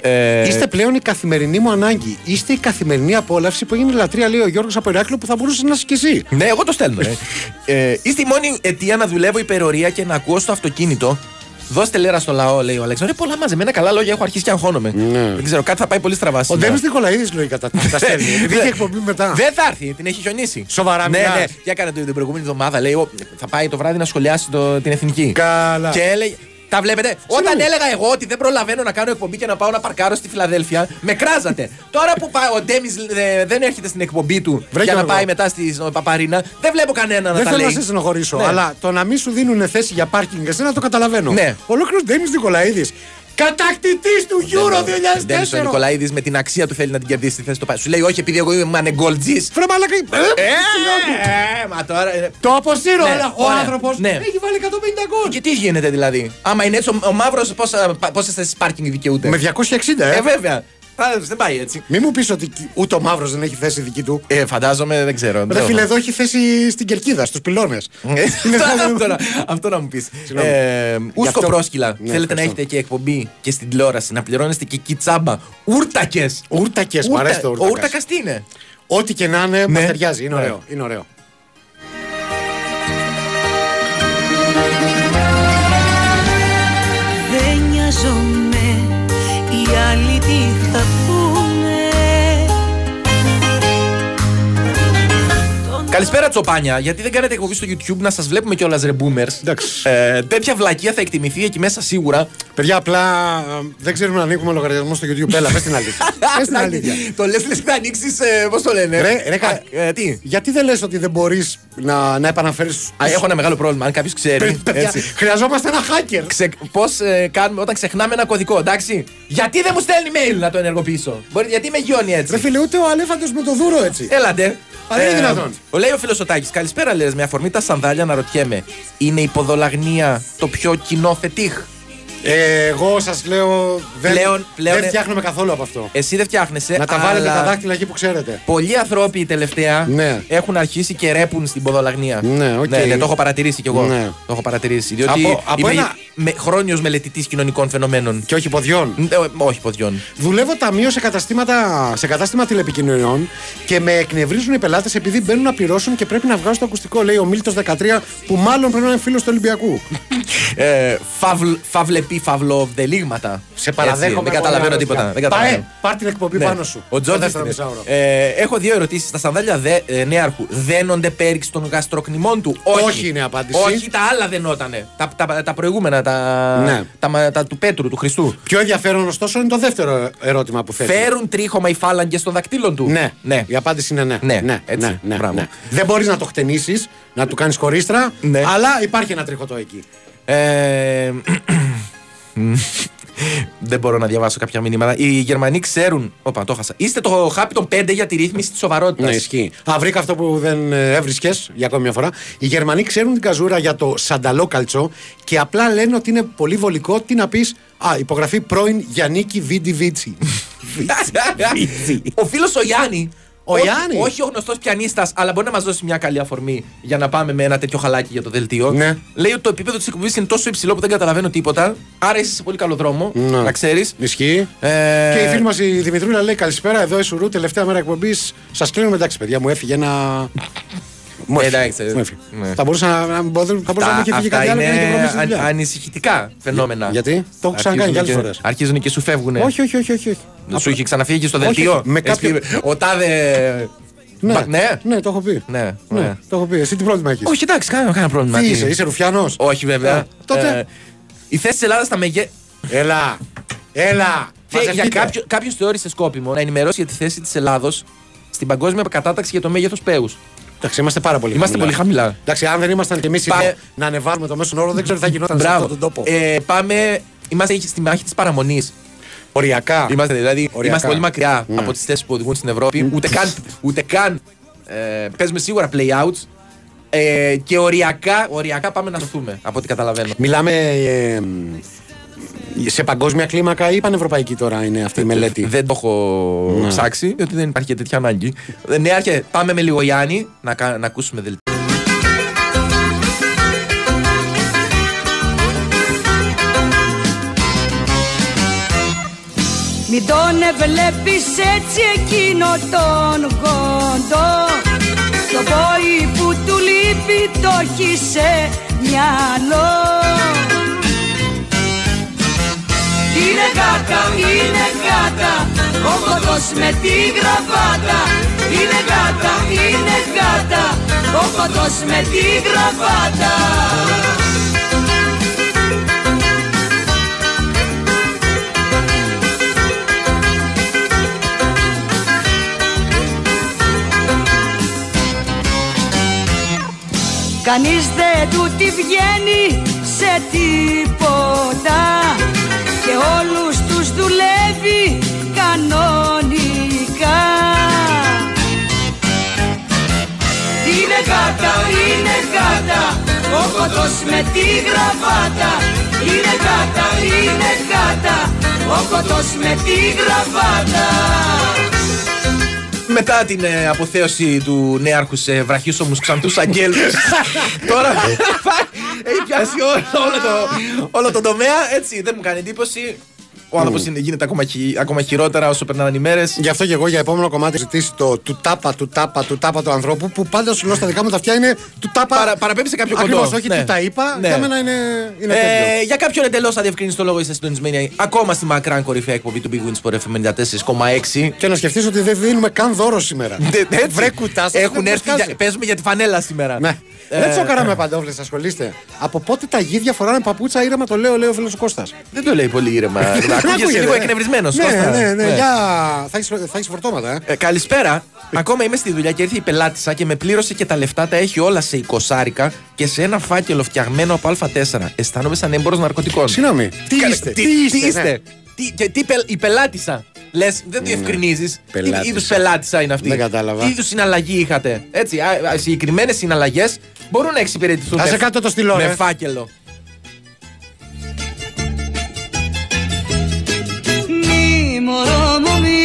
Ε, Είστε πλέον η καθημερινή μου ανάγκη. Είστε η καθημερινή απόλαυση που έγινε λατρεία, λέει ο Γιώργος από Ηράκλειο, που θα μπορούσες να είσαι κι εσύ. Ναι, εγώ το στέλνω. Ε. ε, είστε η μόνη αιτία να δουλεύω υπερορία και να ακούω στο αυτοκίνητο. Δώστε λέρα στο λαό, λέει ο Αλέξανδρος. Είναι πολλά μαζεμένα καλά λόγια, έχω αρχίσει και αγχώνομαι. Δεν ξέρω, κάτι θα πάει πολύ στραβά. Ο σήμερα. Ντέμι Νικολαίδης λογικά τα, τα στέλνει. Επειδή έχει εκπομπή μετά. Δεν θα έρθει, την έχει χιονίσει. Σοβαρά Ναι, μιλάς. ναι. Για έκανε το- την προηγούμενη εβδομάδα. Λέει, «Ο, θα πάει το βράδυ να σχολιάσει το, την εθνική. Καλά. Και έλεγε. Τα βλέπετε. Όταν έλεγα εγώ ότι δεν προλαβαίνω να κάνω εκπομπή και να πάω να παρκάρω στη Φιλαδέλφια, με κράζατε. Τώρα που πάει, ο Ντέμις δεν έρχεται στην εκπομπή του Βρε, για να Γιώργο. πάει μετά στη Παπαρίνα, δεν βλέπω κανένα να Δεν τα θέλω λέει. να σε στενοχωρήσω, Ναι. αλλά το να μην σου δίνουν θέση για πάρκινγκ, εσένα το καταλαβαίνω. Ναι. Ολόκληρος Ντέμις Νικολαίδης. Κατακτητής του Euro Ντέμι ο 2004. Νικολαίδης με την αξία του θέλει να την κερδίσει στη θέση του πάει. Σου λέει, Όχι, επειδή εγώ είμαι ανεγκολτζή. Φρε μαλάκα. Ε, Ε, μα τώρα. ε, Το αποσύρω, Ναι, αλλά ο ωραία. άνθρωπος Ναι. έχει βάλει 150 γκολ. Και τι γίνεται δηλαδή; Άμα είναι έτσι, ο, ο μαύρος πόσες θέσεις πάρκινγκ δικαιούται; Με 260, ε. Ε, βέβαια. Α, Δεν πάει έτσι. Μην μου πεις ότι ούτε ο μαύρος δεν έχει θέση δική του. Ε, φαντάζομαι, δεν ξέρω. Ρε φίλε, εδώ έχει θέση στην κερκίδα, στους πυλώνες. Ε, αυτό, να- αυτό να μου πεις. Συγγνώμη. Ε, Γι' Ούσκο αυτό- πρόσκυλα. Ναι, Θέλετε να ευχαριστώ. έχετε και εκπομπή και στην τηλεόραση, να πληρώνεστε και εκεί τσάμπα. Ούρτακες. Ούρτακες, μου αρέσει το Ο ούρτακας. ούρτακας τι είναι; Ό,τι και να είναι, Ναι. μα ταιριάζει. Είναι Ναι. ωραίο. Είναι ωραίο. Δεν νοιάζομαι Καλησπέρα Τσοπάνια, γιατί δεν κάνετε εκπομπή στο YouTube να σας βλέπουμε κιόλας ρε boomers. Ε, τέτοια βλακεία θα εκτιμηθεί εκεί μέσα σίγουρα. Παιδιά, απλά ε, δεν ξέρουμε να ανοίγουμε λογαριασμό στο YouTube. Έλα, πες την αλήθεια. Πες την αλήθεια. το λες, λες να ανοίξεις. Πώς το λένε; Ρε, ρε, κα- Α, ε, τι; Γιατί δεν λες ότι δεν μπορείς να, να επαναφέρεις. Α, έχω ένα μεγάλο πρόβλημα. Αν κάποιος ξέρει. έτσι. Χρειαζόμαστε ένα hacker. Ξε... Πώς κάνουμε όταν ξεχνάμε ένα κωδικό, εντάξει. Γιατί δεν μου στέλνει mail να το ενεργοποιήσω; Μπορεί, γιατί με γιώνει έτσι; Δεν φίλε, ούτε ο αλέφαντος με το δούρο έτσι. Έλατε. Αλλά είναι δυνατόν. Ο λέει ο φίλο ο Τάκης, Καλησπέρα, λες. Με αφορμή τα σανδάλια να ρωτιέμαι. Είναι η ποδολαγνία το πιο κοινό φετίχ; Ε, εγώ σας λέω. Δεν, Πλέον- πλέον- δεν φτιάχνουμε καθόλου από αυτό. Εσύ δεν φτιάχνεσαι. να τα βάλετε αλλά τα δάχτυλα εκεί που ξέρετε. Πολλοί άνθρωποι τελευταία Ναι. έχουν αρχίσει και ρέπουν στην ποδολαγνία. Ναι, οκ. ναι, ναι, το έχω παρατηρήσει κι εγώ. Ναι. Το έχω παρατηρήσει. Διότι Από- από είμαι ένα- με, χρόνιος μελετητής κοινωνικών φαινομένων. Και όχι ποδιών. Ε, όχι ποδιών. Δουλεύω ταμείο σε, καταστήματα, σε κατάστημα τηλεπικοινωνιών και με εκνευρίζουν οι πελάτες επειδή μπαίνουν να πληρώσουν και πρέπει να βγάζουν το ακουστικό. Λέει ο Μίλτος 13, που μάλλον πρέπει να είναι φίλος του Ολυμπιακού. ε, φαυλ, φαυλεπί φαυλοβδελίγματα. Σε παραδέχομαι. Έτσι, Δεν πολύ καταλαβαίνω αρρώστια. τίποτα. Δεν Πάρε, καταλαβαίνω. πάρ την εκπομπή Ναι. πάνω σου. Ο Το Τζόρτζ δεύτερο είναι. μισάωρο. ε, έχω δύο ερωτήσεις. Τα σανδάλια δε, ε, νέαρχου δένονται πέριξ των γαστροκνημών του; Όχι είναι απάντηση. Όχι, τα άλλα δενότανε. Τα, τα, τα προηγούμενα, τα, Ναι. τα, τα, τα του Πέτρου, του Χριστού. Πιο ενδιαφέρον ωστόσο είναι το δεύτερο ερώτημα που θέτει. Φέρουν τρίχωμα οι φάλαγγες των δακτύλων του; Ναι, ναι. Η απάντηση είναι ναι. Ναι, ναι, έτσι. ναι, ναι, Μπράβο. ναι. Δεν μπορείς να το χτενίσεις, να του κάνεις κορίστρα, Ναι. αλλά υπάρχει ένα τριχωτό εκεί. Ε, δεν μπορώ να διαβάσω κάποια μηνύματα. Οι Γερμανοί ξέρουν. Όπα, το χάσα. Είστε το χάπι των 5 για τη ρύθμιση της σοβαρότητας. Ναι, ισχύει. Α, βρήκα αυτό που δεν έβρισκες για ακόμη μια φορά. Οι Γερμανοί ξέρουν την καζούρα για το σανταλό καλτσό και απλά λένε ότι είναι πολύ βολικό. Τι να πεις; Α, υπογραφή πρώην Γιάννικη Βίντι Βίτσι. Ο φίλος ο Γιάννη. Ο όχι- Γιάννης. Όχι ο γνωστός πιανίστας, αλλά μπορεί να μας δώσει μια καλή αφορμή για να πάμε με ένα τέτοιο χαλάκι για το δελτίο. Ναι. Λέει ότι το επίπεδο της εκπομπής είναι τόσο υψηλό που δεν καταλαβαίνω τίποτα. Άρα είσαι σε πολύ καλό δρόμο. Ναι. Να ξέρεις. Ισχύει. Ε, Και η φίλη μας η Δημητρούλα λέει καλησπέρα. Εδώ η Σουρού, τελευταία μέρα εκπομπής. Σας κλείνουμε εντάξει, παιδιά, μου έφυγε ένα. Μου έφυγε. Εντάξει, Μου έφυγε. ναι. Θα μπορούσα να, να, μπορούσα να Αυτά, μου είχε φύγει αυτά κάτι άλλο και να είχε είναι βρωμίσει τη αν- δουλειά. ανησυχητικά φαινόμενα. Γιατί; Το έχω ξανακάνει και Αρχίζουν άλλε και- φορέ. Αρχίζουν και σου φεύγουν. Όχι, όχι, όχι. όχι. όχι. Σου είχε ξαναφύγει στο Όχι, δελτίο. με Έχεις κάποιο- πει, Ο τάδε. Ναι. Μπα- ναι; ναι, το έχω πει. Ναι, Ναι, ωραία. το έχω πει. Εσύ τι πρόβλημα έχεις; Όχι, εντάξει, κανένα, κανένα πρόβλημα. Τι Τι- είσαι, είσαι Ρουφιάνο. Όχι, βέβαια. Α, τότε. Ε, η θέση της Ελλάδας στα μεγέ. Έλα. Έλα. Θε- Για Μαζευτείτε. κάποιο, κάποιος θεώρησε σκόπιμο να ενημερώσει για τη θέση της Ελλάδος στην παγκόσμια κατάταξη για το μέγεθος πέου. Εντάξει, είμαστε πάρα πολύ Είμαστε πολύ χαμηλά. Εντάξει, αν δεν ήμασταν κι εμείς Πάμε- να ανεβάζουμε το μέσον όρο, δεν ξέρω τι θα γινόταν σε Μπράβο. αυτόν τον τόπο. Ε, πάμε. Είμαστε στη μάχη της παραμονής. Οριακά. Είμαστε δηλαδή Οριακά. είμαστε πολύ μακριά Ναι. από τις θέσεις που οδηγούν στην Ευρώπη. Ούτε καν, ούτε καν ε, παίζουμε σίγουρα play-outs. Ε, και οριακά, οριακά πάμε να σωθούμε, από ό,τι καταλαβαίνω. Μιλάμε ε, σε παγκόσμια κλίμακα ή πανευρωπαϊκή τώρα είναι αυτή η μελέτη; Δεν το έχω Ναι. ψάξει, διότι δεν υπάρχει και τέτοια ανάγκη. Ε, Ναι, άρχε, πάμε με λίγο Γιάννη να, κα- να ακούσουμε δελτίο. Μην τον βλέπεις έτσι εκείνο τον κοντό Το πόη που του λείπει το έχεις σε μυαλό Είναι γάτα, είναι γάτα Ο κοντός με τη γραβάτα. Είναι γάτα, είναι γάτα Ο κοντός με τη γραβάτα. Κανείς δεν του τη βγαίνει σε τίποτα Και όλους τους δουλεύει κανονικά. Είναι γάτα, είναι γάτα Ο κοντός με τη γραβάτα. Είναι γάτα, είναι γάτα Ο κοντός με τη γραβάτα. Μετά την ε, αποθέωση του νέαρχου σε βραχίσωμους ξαντούς αγγέλους. Τώρα έχει πιάσει όλο, όλο, το, όλο το τομέα Έτσι δεν μου κάνει εντύπωση Ο άνθρωπος είναι, γίνεται ακόμα, χει- ακόμα χειρότερα όσο περνάνε οι μέρες Γι' αυτό και εγώ για επόμενο κομμάτι ζητήσει το του τάπα, του τάπα, του τάπα του ανθρώπου που πάντα σου λέω στα δικά μου τα αυτιά είναι του τάπα. Παρα- παραπέμπει σε κάποιο κοντό. Ακριβώς, όχι Ναι. του τα είπα. Ναι. Για μένα είναι, είναι Ε, τέτοιο. για κάποιον εντελώς αδιευκρινιστό λόγο είστε συντονισμένοι ακόμα στη μακράν κορυφαία εκπομπή του Big Wins Sport FM 94,6. Και να σκεφτείς ότι δεν δίνουμε καν δώρο σήμερα. Βρε κουτάς, σας Έχουν δεν έρθει. προσκάζει. για- Παίζουμε για τη φανέλα σήμερα. Ναι. Ε, Δεν τσόκαρα με παντόφλες, ασχολείστε. Από πότε τα γίδια φοράνε παπούτσα ήρεμα, το λέω, λέει ο φίλος ο Κώστας. Δεν το λέει πολύ ήρεμα. Ακούγεσαι λίγο εκνευρισμένος. Ναι, ναι, ναι. Για... Θα έχεις θα έχεις φορτώματα, ε. Ε, καλησπέρα. Ακόμα είμαι στη δουλειά και ήρθε η πελάτησα και με πλήρωσε και τα λεφτά τα έχει όλα σε 20 και σε ένα φάκελο φτιαγμένο από Α4. Αισθάνομαι σαν έμπορο ναρκωτικών. Συγγνώμη. Τι Κα- είστε, Τι, τι είστε, τι είστε. ναι. Τι, και τι πελ- η πελάτησα. Λες, δεν διευκρινίζει. Τι Πελάτησα. είδους πελάτησα είναι αυτή; Δεν κατάλαβα. Τι είδους συναλλαγή είχατε; Έτσι, συγκεκριμένες συναλλαγές μπορούν να εξυπηρετηθούν. Άσε με- κάτω το στυλό, Με ρε. φάκελο. Μωρό μου μη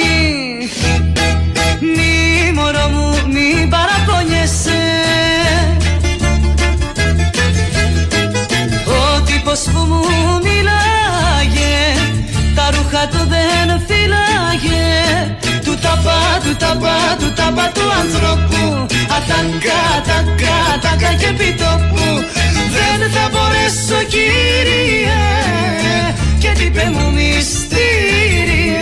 Μη μωρό μου μη παραπονιέσαι. Ο τύπος που μου μιλάγε Τα ρούχα του δεν φύλαγε Του ταπά, του ταπά, του ταπά του ανθρώπου. Ατακά, τακά, τακά και πιτόπου Δεν θα μπορέσω κύριε και τι είπε μου μυστήριε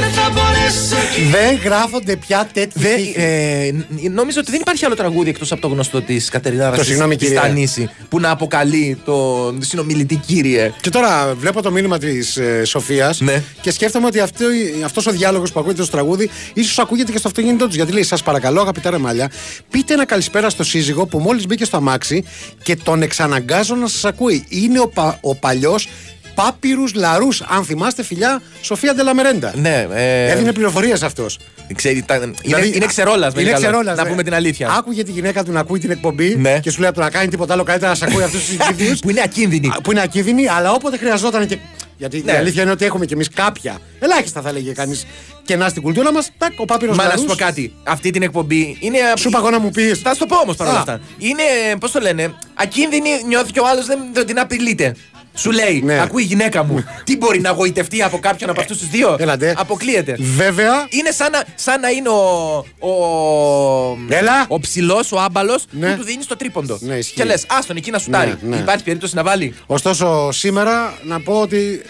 Δεν θα μπορέσω κύριε Δεν γράφονται πια τέτοιοι Δεν, στίχοι. ε, ν- νόμιζα ότι δεν υπάρχει άλλο τραγούδι εκτός από το γνωστό της Κατερίνα Το συγγνώμη, της κυρία. Στανίση που να αποκαλεί τον συνομιλητή κύριε. Και τώρα βλέπω το μήνυμα της ε, Σοφίας Ναι. και σκέφτομαι ότι αυτό, αυτός ο διάλογος που ακούγεται στο τραγούδι ίσως ακούγεται και στο αυτοκίνητό τους. Γιατί λέει: Σας παρακαλώ, αγαπητά ρεμάλια, πείτε ένα καλησπέρα στο σύζυγο που μόλις μπήκε στο αμάξι και τον εξαναγκάζω να σας ακούει. Είναι ο, πα, ο παλιός Πάπυρους Λαρούς. Αν θυμάστε, φιλιά, Σοφία Ντελαμερέντα. Ναι, ε, Έδινε πληροφορίες αυτός. ξέρει, τα- είναι, είναι ξερόλας. Είναι ξερόλας, Να ναι. πούμε την αλήθεια. Άκουγε τη γυναίκα του να ακούει την εκπομπή Ναι. και σου λέει από το να κάνει τίποτα άλλο καλύτερα να σε ακούει αυτού του ίδιου. που είναι ακίνδυνη. που είναι ακίνδυνη, αλλά όποτε χρειαζόταν και. Γιατί Ναι. η αλήθεια είναι ότι έχουμε κι εμείς κάποια. Ελάχιστα θα λέγε κανείς κενά στην κουλτούρα μας. Τάκ, ο πάπυρος Μα να σου πω κάτι. Αυτή την εκπομπή είναι. Σου είπα εγώ να μου πεις. Θα σου το πω όμως παρόλα Α. αυτά. Είναι, πώς το λένε, ακίνδυνη, νιώθει και ο άλλος δεν, δεν την απειλείται. Σου λέει, Ναι. ακούει η γυναίκα μου. Τι μπορεί να γοητευτεί από κάποιον από αυτούς τους δύο; Έλατε. Αποκλείεται. Βέβαια. Είναι σαν να, σαν να είναι ο. ο Έλα. Ο ψηλός, ο άμπαλος Ναι. που του δίνεις το τρίποντο. Ναι, ισχύει. και λες, άστον εκεί να σουτάρει. Ναι, ναι. Υπάρχει περίπτωση να βάλει. Ωστόσο, σήμερα να πω ότι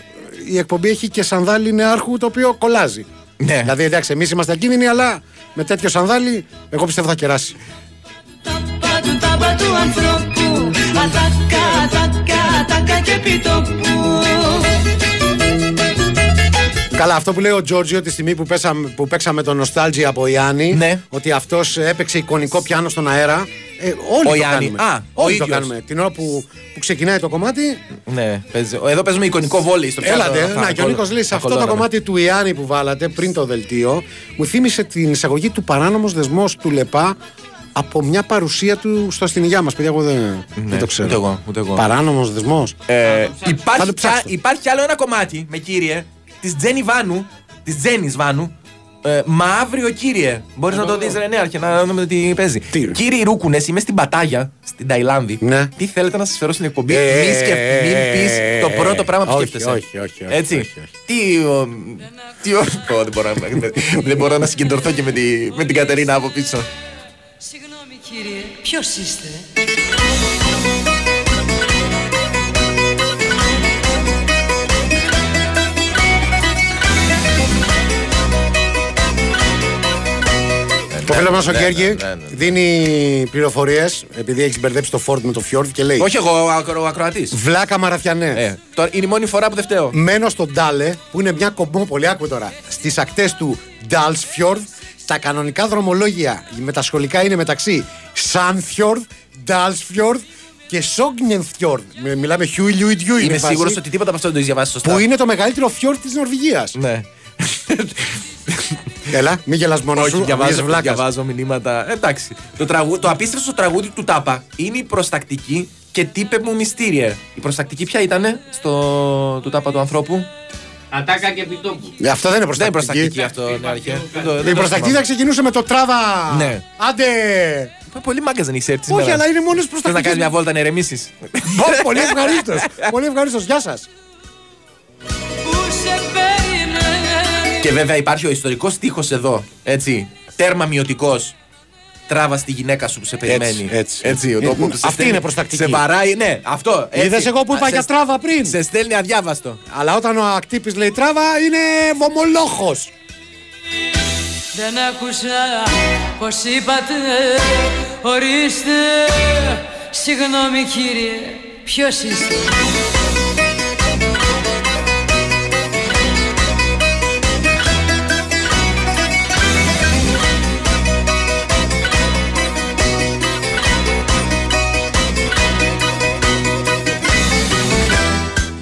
η εκπομπή έχει και σανδάλι νεάρχου το οποίο κολλάζει. Ναι. Δηλαδή, εντάξει, εμείς είμαστε ακίνδυνοι, αλλά με τέτοιο σανδάλι, εγώ πιστεύω θα κεράσει. Ταπά του ταπά του ανθρώπου Ατακά, τακά, τακά και πιτόπου Καλά, αυτό που λέει ο Τζόρτζιο τη στιγμή που, πέσαμε, που παίξαμε το Nostalgia από Ιάννη, Ναι. ότι αυτός έπαιξε εικονικό πιάνο στον αέρα. Ε, όλοι Ο το Ιάννη. κάνουμε. Α, ο όλοι το ίδιος. κάνουμε. Την ώρα που, που ξεκινάει το κομμάτι, Ναι, παίζει- εδώ παίζουμε εικονικό βόλεϊ στο πιάτο. Έλατε, Θα- να, και ο θα- Νίκος λέει σε θα αυτό το κολλώναμε. κομμάτι του Ιάννη που βάλατε πριν το δελτίο, μου θύμισε την εισαγωγή του παράνομος δεσμός του Λεπά από μια παρουσία του στο αστυνηγιά μας. Παιδιά, εγώ δεν, δεν το ξέρω. Ναι, ούτε εγώ, ούτε εγώ. Παράνομος δεσμός. Ε, Θα υπάρχει, το ψάξω. κα- υπάρχει άλλο ένα κομμάτι με κύριε της Τζένι Βάνου, της Τζένις Βάνου. Ε, Μαύριο κύριε. Μπορείς να το δεις, Ρενέα, και να δούμε τι παίζει. Κύριε Ρούκουνες, είμαι στην Πατάγια, στην Ταϊλάνδη. Τι θέλετε να σας φέρω στην εκπομπή, Ναι. Ε, μη, σκεφ- μην πεις το πρώτο πράγμα που όχι, σκέφτεσαι. όχι, όχι, όχι, Έτσι. όχι, όχι. Τι. ο, τι ο, Ω, δεν, μπορώ, να- δεν μπορώ να συγκεντρωθώ και με, τη, με την Κατερίνα από πίσω. Συγγνώμη κύριε, ποιος είστε; Το φίλο μας ο ναι, Γκέργη ναι, ναι, ναι. δίνει πληροφορίες επειδή έχει μπερδέψει το Ford με το Fjord και λέει. Όχι εγώ, ο, ακρο, ο ακροατής. Βλάκα Μαραθιανές. Ε, τώρα είναι η μόνη φορά που δεν φταίω. Μένω στο Ντάλε, που είναι μια κομμόπολη, άκου τώρα, στις ακτές του Ντάλσφιορδ. Τα κανονικά δρομολόγια με τα σχολικά είναι μεταξύ Σάνφιορδ, Ντάλσφιορδ και Σόγγνενφιορδ. Μιλάμε χιούι λιούι ντιούι. Είμαι σίγουρος ότι τίποτα από αυτό δεν το έχεις διαβάσει σωστά. Που είναι το μεγαλύτερο φιόρδ της Νορβηγίας. Ναι. Έλα, μην γελάς μόνος Όχι, σου. διαβάζω, βγάζεις βλάκας. διαβάζω μηνύματα. Εντάξει. Το, τραγου... το απίστευτο τραγούδι του Τάπα είναι η προστακτική και τύπε μου μυστήριε. Η προστακτική ποια ήταν στο του Τάπα του ανθρώπου; Ατάκα και επιτόπου. Ε, Αυτό δεν είναι Δεν είναι προστακτική. προστακτική αυτό, ναι, αρχαία. Δεν το- δεν Η το προστακτική θυμάμαι. θα ξεκινούσε με το τράβα. Ναι. Άντε! Μα Πολύ μάγκα δεν έχει έρθει. Όχι, σήμερα. αλλά είναι μόνος Θες να προστακτική. κάνει μια βόλτα να ηρεμήσει. Πολύ ευχαρίστως. Πολύ ευχαρίστως. Γεια σας. Που σε περιμένει; Και βέβαια υπάρχει ο ιστορικός τείχο εδώ. Έτσι. Τέρμα μειωτικός. Τράβα τη γυναίκα σου που σε περιμένει. έτσι. έτσι ο Ε, τόπο αυτή είναι προστακτική. Σε βαράει, ναι, αυτό. έτσι. Είδε εγώ που είπα Α, για σε- τράβα πριν. Σε στέλνει αδιάβαστο. Αλλά όταν ο ακτύπης λέει τράβα είναι βομολόχος. Δεν άκουσα πως είπατε Ορίστε Συγγνώμη κύριε Ποιος είστε;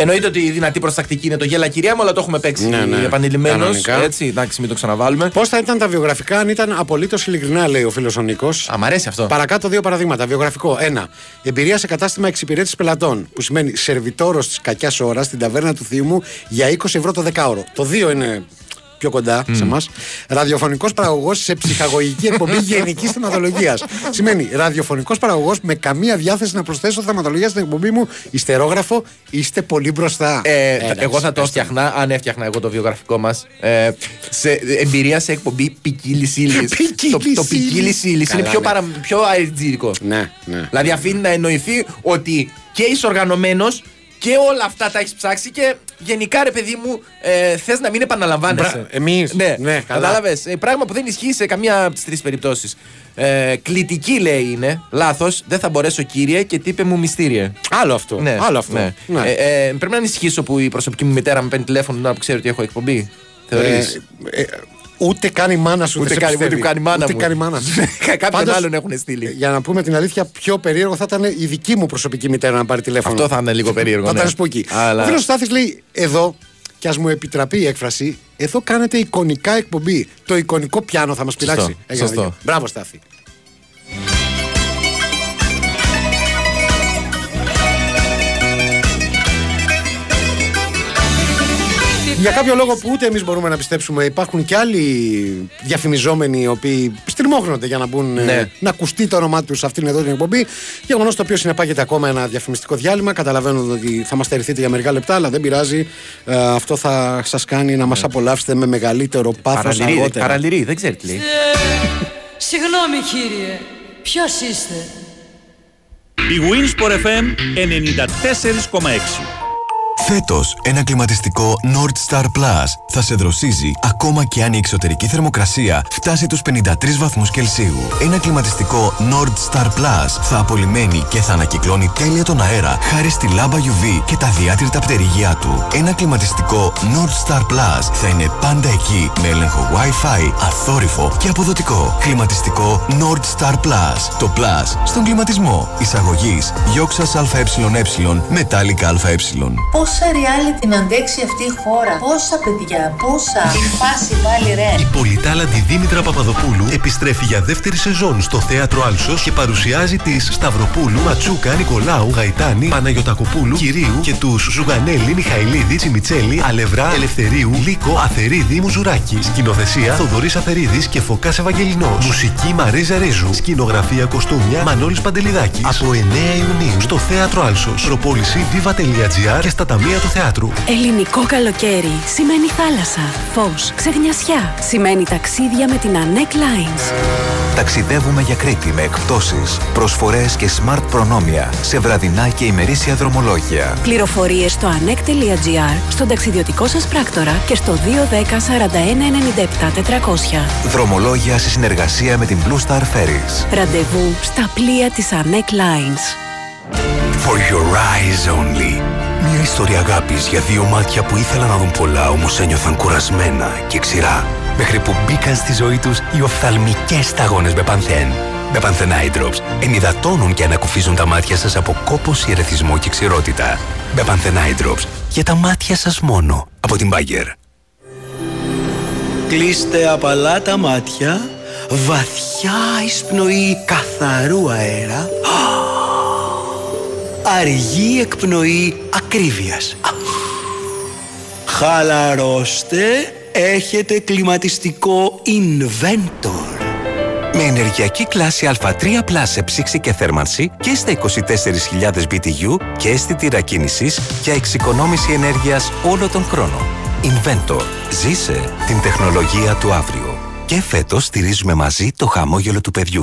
Εννοείται ότι η δυνατή προστακτική είναι το γέλα κυρία μου, αλλά το έχουμε παίξει Ναι, ναι. επανειλημμένως. Κανονικά. Έτσι, εντάξει, μην το ξαναβάλουμε. Πώς θα ήταν τα βιογραφικά αν ήταν απολύτως ειλικρινά, λέει ο φίλος ο Νίκος. Α, μ' αρέσει αυτό. Παρακάτω δύο παραδείγματα. Βιογραφικό. Ένα. Εμπειρία σε κατάστημα εξυπηρέτηση πελατών. Που σημαίνει σερβιτόρος της κακιάς ώρας στην ταβέρνα του Θείου μου για 20 ευρώ το δεκάωρο. Το δύο είναι πιο κοντά σε εμά. Ραδιοφωνικός παραγωγός σε ψυχαγωγική εκπομπή γενικής θεματολογίας. Σημαίνει ραδιοφωνικός παραγωγός με καμία διάθεση να προσθέσω θεματολογία στην εκπομπή μου. Ιστερόγραφο, είστε πολύ μπροστά. Ε, Εντάξει, εγώ θα το έφτιαχνα, αν έφτιαχνα εγώ το βιογραφικό μας. Ε, σε εμπειρία σε εκπομπή ποικίλη ύλη. το το ποικίλη ύλη είναι Καλά, πιο, ναι. παρα, πιο αεριτζήρικο. Ναι, ναι. Δηλαδή αφήνει να εννοηθεί ότι και είσαι οργανωμένος και όλα αυτά τα έχεις ψάξει και γενικά ρε παιδί μου ε, θες να μην επαναλαμβάνεσαι. Μπρα- εμείς. Ναι, Ναι, καλά. Κατάλαβες. Ε, πράγμα που δεν ισχύει σε καμία από τις τρεις περιπτώσεις. Ε, κλητική λέει είναι. Λάθος. Δεν θα μπορέσω κύριε και τύπε μου μυστήριε. Άλλο αυτό. Ναι, Άλλο αυτό. ναι. Ναι. Ε, ε, πρέπει να ανησυχήσω που η προσωπική μου μητέρα με παίρνει τηλέφωνο την ώρα που ξέρει ότι έχω εκπομπή. Θεωρείς; Ε, ε, ούτε καν η μάνα σου Ούτε δεν σε καν- πιστεύει. ούτε καν η μάνα Ούτε μου. καν η μάνα σου. Κάποιον Πάντως, άλλον έχουν στείλει. Για να πούμε την αλήθεια, πιο περίεργο θα ήταν η δική μου προσωπική μητέρα να πάρει τηλέφωνο. Αυτό θα είναι λίγο περίεργο, Θα ναι. ήταν σπούκι. Αλλά- Ο φίλος Στάθης λέει εδώ, και ας μου επιτραπεί η έκφραση, εδώ κάνετε εικονικά εκπομπή. Το εικονικό πιάνο θα μας πειράξει. Έγινε σωστό. δίκιο. Μπράβο, Στάθη. Για κάποιο λόγο που ούτε εμείς μπορούμε να πιστέψουμε, υπάρχουν και άλλοι διαφημιζόμενοι οι οποίοι στριμώχνονται για να μπουν ε, Ναι. να ακουστεί το όνομά τους σε αυτήν εδώ την εκπομπή. Γεγονός το οποίο συνεπάγεται ακόμα ένα διαφημιστικό διάλειμμα. Καταλαβαίνω ότι θα μας στερηθείτε για μερικά λεπτά, αλλά δεν πειράζει. Ε, αυτό θα σας κάνει να μας απολαύσετε με μεγαλύτερο πάθος Παραλυρεί, αργότερα. παραλυρεί, δεν ξέρει τι λέει. Συγγνώμη κύριε Ποιος είστε; Η Winsport FM 94,6. Φέτος, ένα κλιματιστικό Nord Star Plus θα σε δροσίζει ακόμα και αν η εξωτερική θερμοκρασία φτάσει τους 53 βαθμούς Κελσίου. Ένα κλιματιστικό Nord Star Plus θα απολυμμένει και θα ανακυκλώνει τέλεια τον αέρα χάρη στη λάμπα UV και τα διάτρητα πτερυγιά του. Ένα κλιματιστικό Nord Star Plus θα είναι πάντα εκεί με έλεγχο Wi-Fi, αθόρυφο και αποδοτικό. Κλιματιστικό Nord Star Plus. Το Plus στον κλιματισμό. Εισαγωγής Γιώξας ΑΕΕ Μετάλλικα ΑΕ. Πόσα reality να αντέξει αυτή η χώρα. Πόσα παιδιά, πόσα. Η φάση πάλι ρε. Η πολυτάλαντη Δήμητρα Παπαδοπούλου επιστρέφει για δεύτερη σεζόν στο θέατρο Άλσος και παρουσιάζει τις Σταυροπούλου, Ματσούκα, Νικολάου, Γαϊτάνη, Παναγιοτακοπούλου, Κυρίου και τους Ζουγανέλη, Μιχαηλίδη, Τσιμιτσέλη, Αλευρά, Ελευθερίου, Λίκο, Αθερίδη, Μουζουράκη. Σκηνοθεσία Θοδωρής Αθερίδης και Φωκάς Ευαγγελινός. Μουσική Μαρίζα Ρίζου. Σκηνογραφία Κοστούμια Μανώλης Παντελιδάκης. Από 9 Ιουνίου στο θέατρο Άλσος. Προπόληση viva.gr και στα ταμεία του θεάτρου. Ελληνικό καλοκαίρι σημαίνει θάλασσα, φως, ξεγνιασιά. Σημαίνει ταξίδια με την ANEC Lines. Ταξιδεύουμε για Κρήτη με εκπτώσεις, προσφορές και smart προνόμια σε βραδινά και ημερήσια δρομολόγια. Πληροφορίες στο anec.gr, στον ταξιδιωτικό σας πράκτορα και στο 210 41 97 400. Δρομολόγια σε συνεργασία με την Blue Star Ferries. Ραντεβού στα πλοία της ANEC Lines. For your eyes only. Μια ιστορία αγάπης για δύο μάτια που ήθελαν να δουν πολλά όμως ένιωθαν κουρασμένα και ξηρά. Μέχρι που μπήκαν στη ζωή τους οι οφθαλμικές σταγόνες με πανθέν. Με Eye Drops ενυδατώνουν και ανακουφίζουν τα μάτια σας από κόπος, ερεθισμό και ξηρότητα. Με Eye Drops για τα μάτια σας μόνο από την Bagger. Κλείστε απαλά τα μάτια, βαθιά εισπνοή καθαρού αέρα, αργή εκπνοή ακρίβειας. Χαλαρώστε, έχετε κλιματιστικό Inventor. Με ενεργειακή κλάση Α3 σε ψήξη και θέρμανση και στα 24.000 BTU και αισθητήρα κίνησης για εξοικονόμηση ενέργειας όλο τον χρόνο. Inventor. Ζήσε την τεχνολογία του αύριο. Και φέτος στηρίζουμε μαζί το χαμόγελο του παιδιού.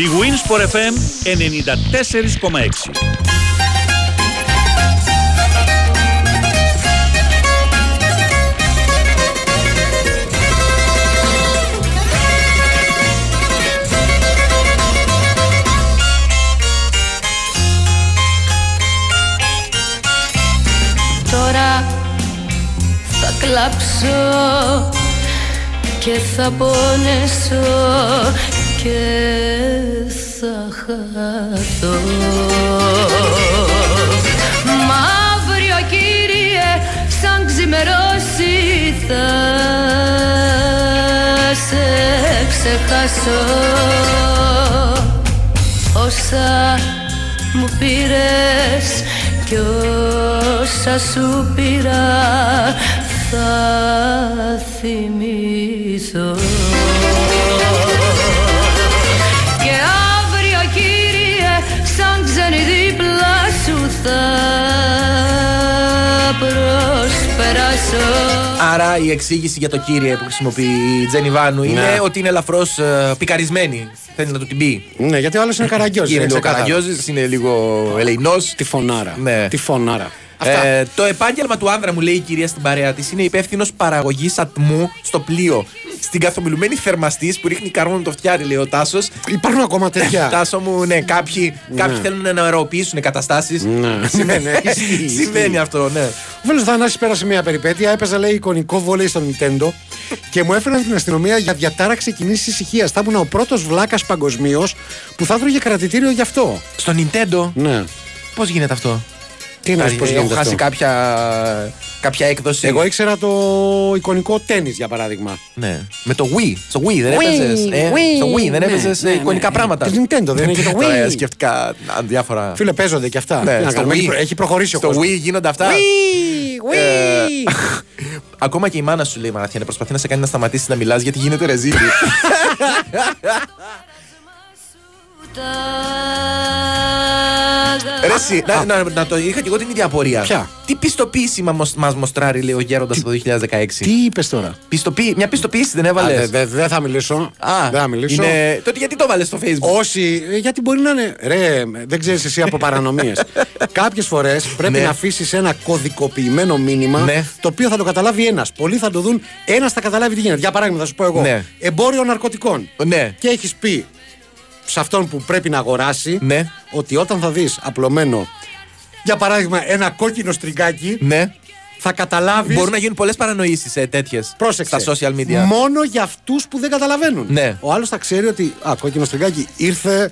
Η Winsport FM 94,6 Τώρα θα κλάψω και θα πονέσω και θα χαθώ. Μαύριο κύριε σαν ξημερώσει θα σε ξεχάσω. Όσα μου πήρες κι όσα σου πήρα θα θυμηθώ σαν ξένη δίπλα σου θα προσπεράσω Άρα η εξήγηση για το κύριε που χρησιμοποιεί η Τζένι Βάνου είναι Ναι. ότι είναι ελαφρώς πικαρισμένη. Θέλει να του την πει. Ναι, γιατί ο άλλος είναι καραγκιόζης. Είναι λίγο καραγκιόζης, είναι λίγο ελεηνός. Τη φωνάρα. Ναι. Τη φωνάρα. Αυτά. Ε, το επάγγελμα του άνδρα μου λέει η κυρία στην παρέα της είναι υπεύθυνος παραγωγής ατμού στο πλοίο. Στην καθομιλουμένη θερμαστής που ρίχνει καρμό με το φτιάρι, λέει ο Τάσος. Υπάρχουν ακόμα τέτοια. Τάσο μου, ναι, κάποιοι, κάποιοι θέλουν να αεροποιήσουν καταστάσεις. Ναι. Σημαίνει, Ισχύει, ισχύει. σημαίνει αυτό, ναι. Ο φίλο Θανάσης πέρασε μια περιπέτεια. Έπαιζα, λέει, εικονικό βόλεϊ στο Nintendo και μου έφεραν την αστυνομία για διατάραξη κοινή ησυχίας. Θα ήμουν ο πρώτος βλάκας παγκοσμίως που θα έτρωγε κρατητήριο γι' αυτό. Στο Nintendo; Ναι. Πώς γίνεται αυτό; Τι εννοείς, πώς Έχω γίνεται χάσει αυτό; κάποια, κάποια έκδοση. Εγώ ήξερα το εικονικό τέννη για παράδειγμα. Ναι. Με το Wii. Στο Wii δεν Wii, έπαιζες. Ε, Wii. στο Wii δεν Ναι, έπαιζες ναι, ε, ναι. εικονικά πράγματα. Το Nintendo δεν έχει το Τώρα Wii. σκεφτικά α, διάφορα. Φίλε, παίζονται και αυτά. Ναι, Τι να στο κάνουμε, Wii. έχει προ- Έχει προχωρήσει ο Στο κόσμος. Wii γίνονται αυτά. Wii, Ε, Wii. Ακόμα και η μάνα σου λέει Μαραθιάνε, προσπαθεί να σε κάνει να σταματήσεις να μιλάς γιατί γίνεται ρεζίλη. Ρε εσύ, να, να, να το είχα και εγώ την ίδια απορία. Ποια; Τι πιστοποίηση μα μας μοστράρει, λέει ο Γέροντας το 2016. Τι είπες τώρα; Πιστοποίη, μια πιστοποίηση δεν έβαλες; Α, δε- Δεν θα μιλήσω. Α, δεν θα μιλήσω. είναι... τότε γιατί το βάλες στο facebook; Όσοι. ε, Γιατί μπορεί να είναι. Ρε, δεν ξέρεις εσύ από παρανομίες. Κάποιες φορές πρέπει Ναι. να αφήσεις ένα κωδικοποιημένο μήνυμα Ναι. το οποίο θα το καταλάβει ένας. Πολλοί θα το δουν, ένας θα καταλάβει τι γίνεται. Για παράδειγμα, θα σου πω εγώ. Ναι. Εμπόριο ναρκωτικών. Ναι. Και έχεις πει σε αυτόν που πρέπει να αγοράσει Ναι. ότι όταν θα δεις απλωμένο, για παράδειγμα, ένα κόκκινο στριγκάκι, Ναι. θα καταλάβει. Μπορούν να γίνουν πολλές παρανοήσεις ε, τέτοιες Πρόσεξε. στα social media. Μόνο για αυτούς που δεν καταλαβαίνουν. Ναι. Ο άλλος θα ξέρει ότι. Α, κόκκινο στριγκάκι ήρθε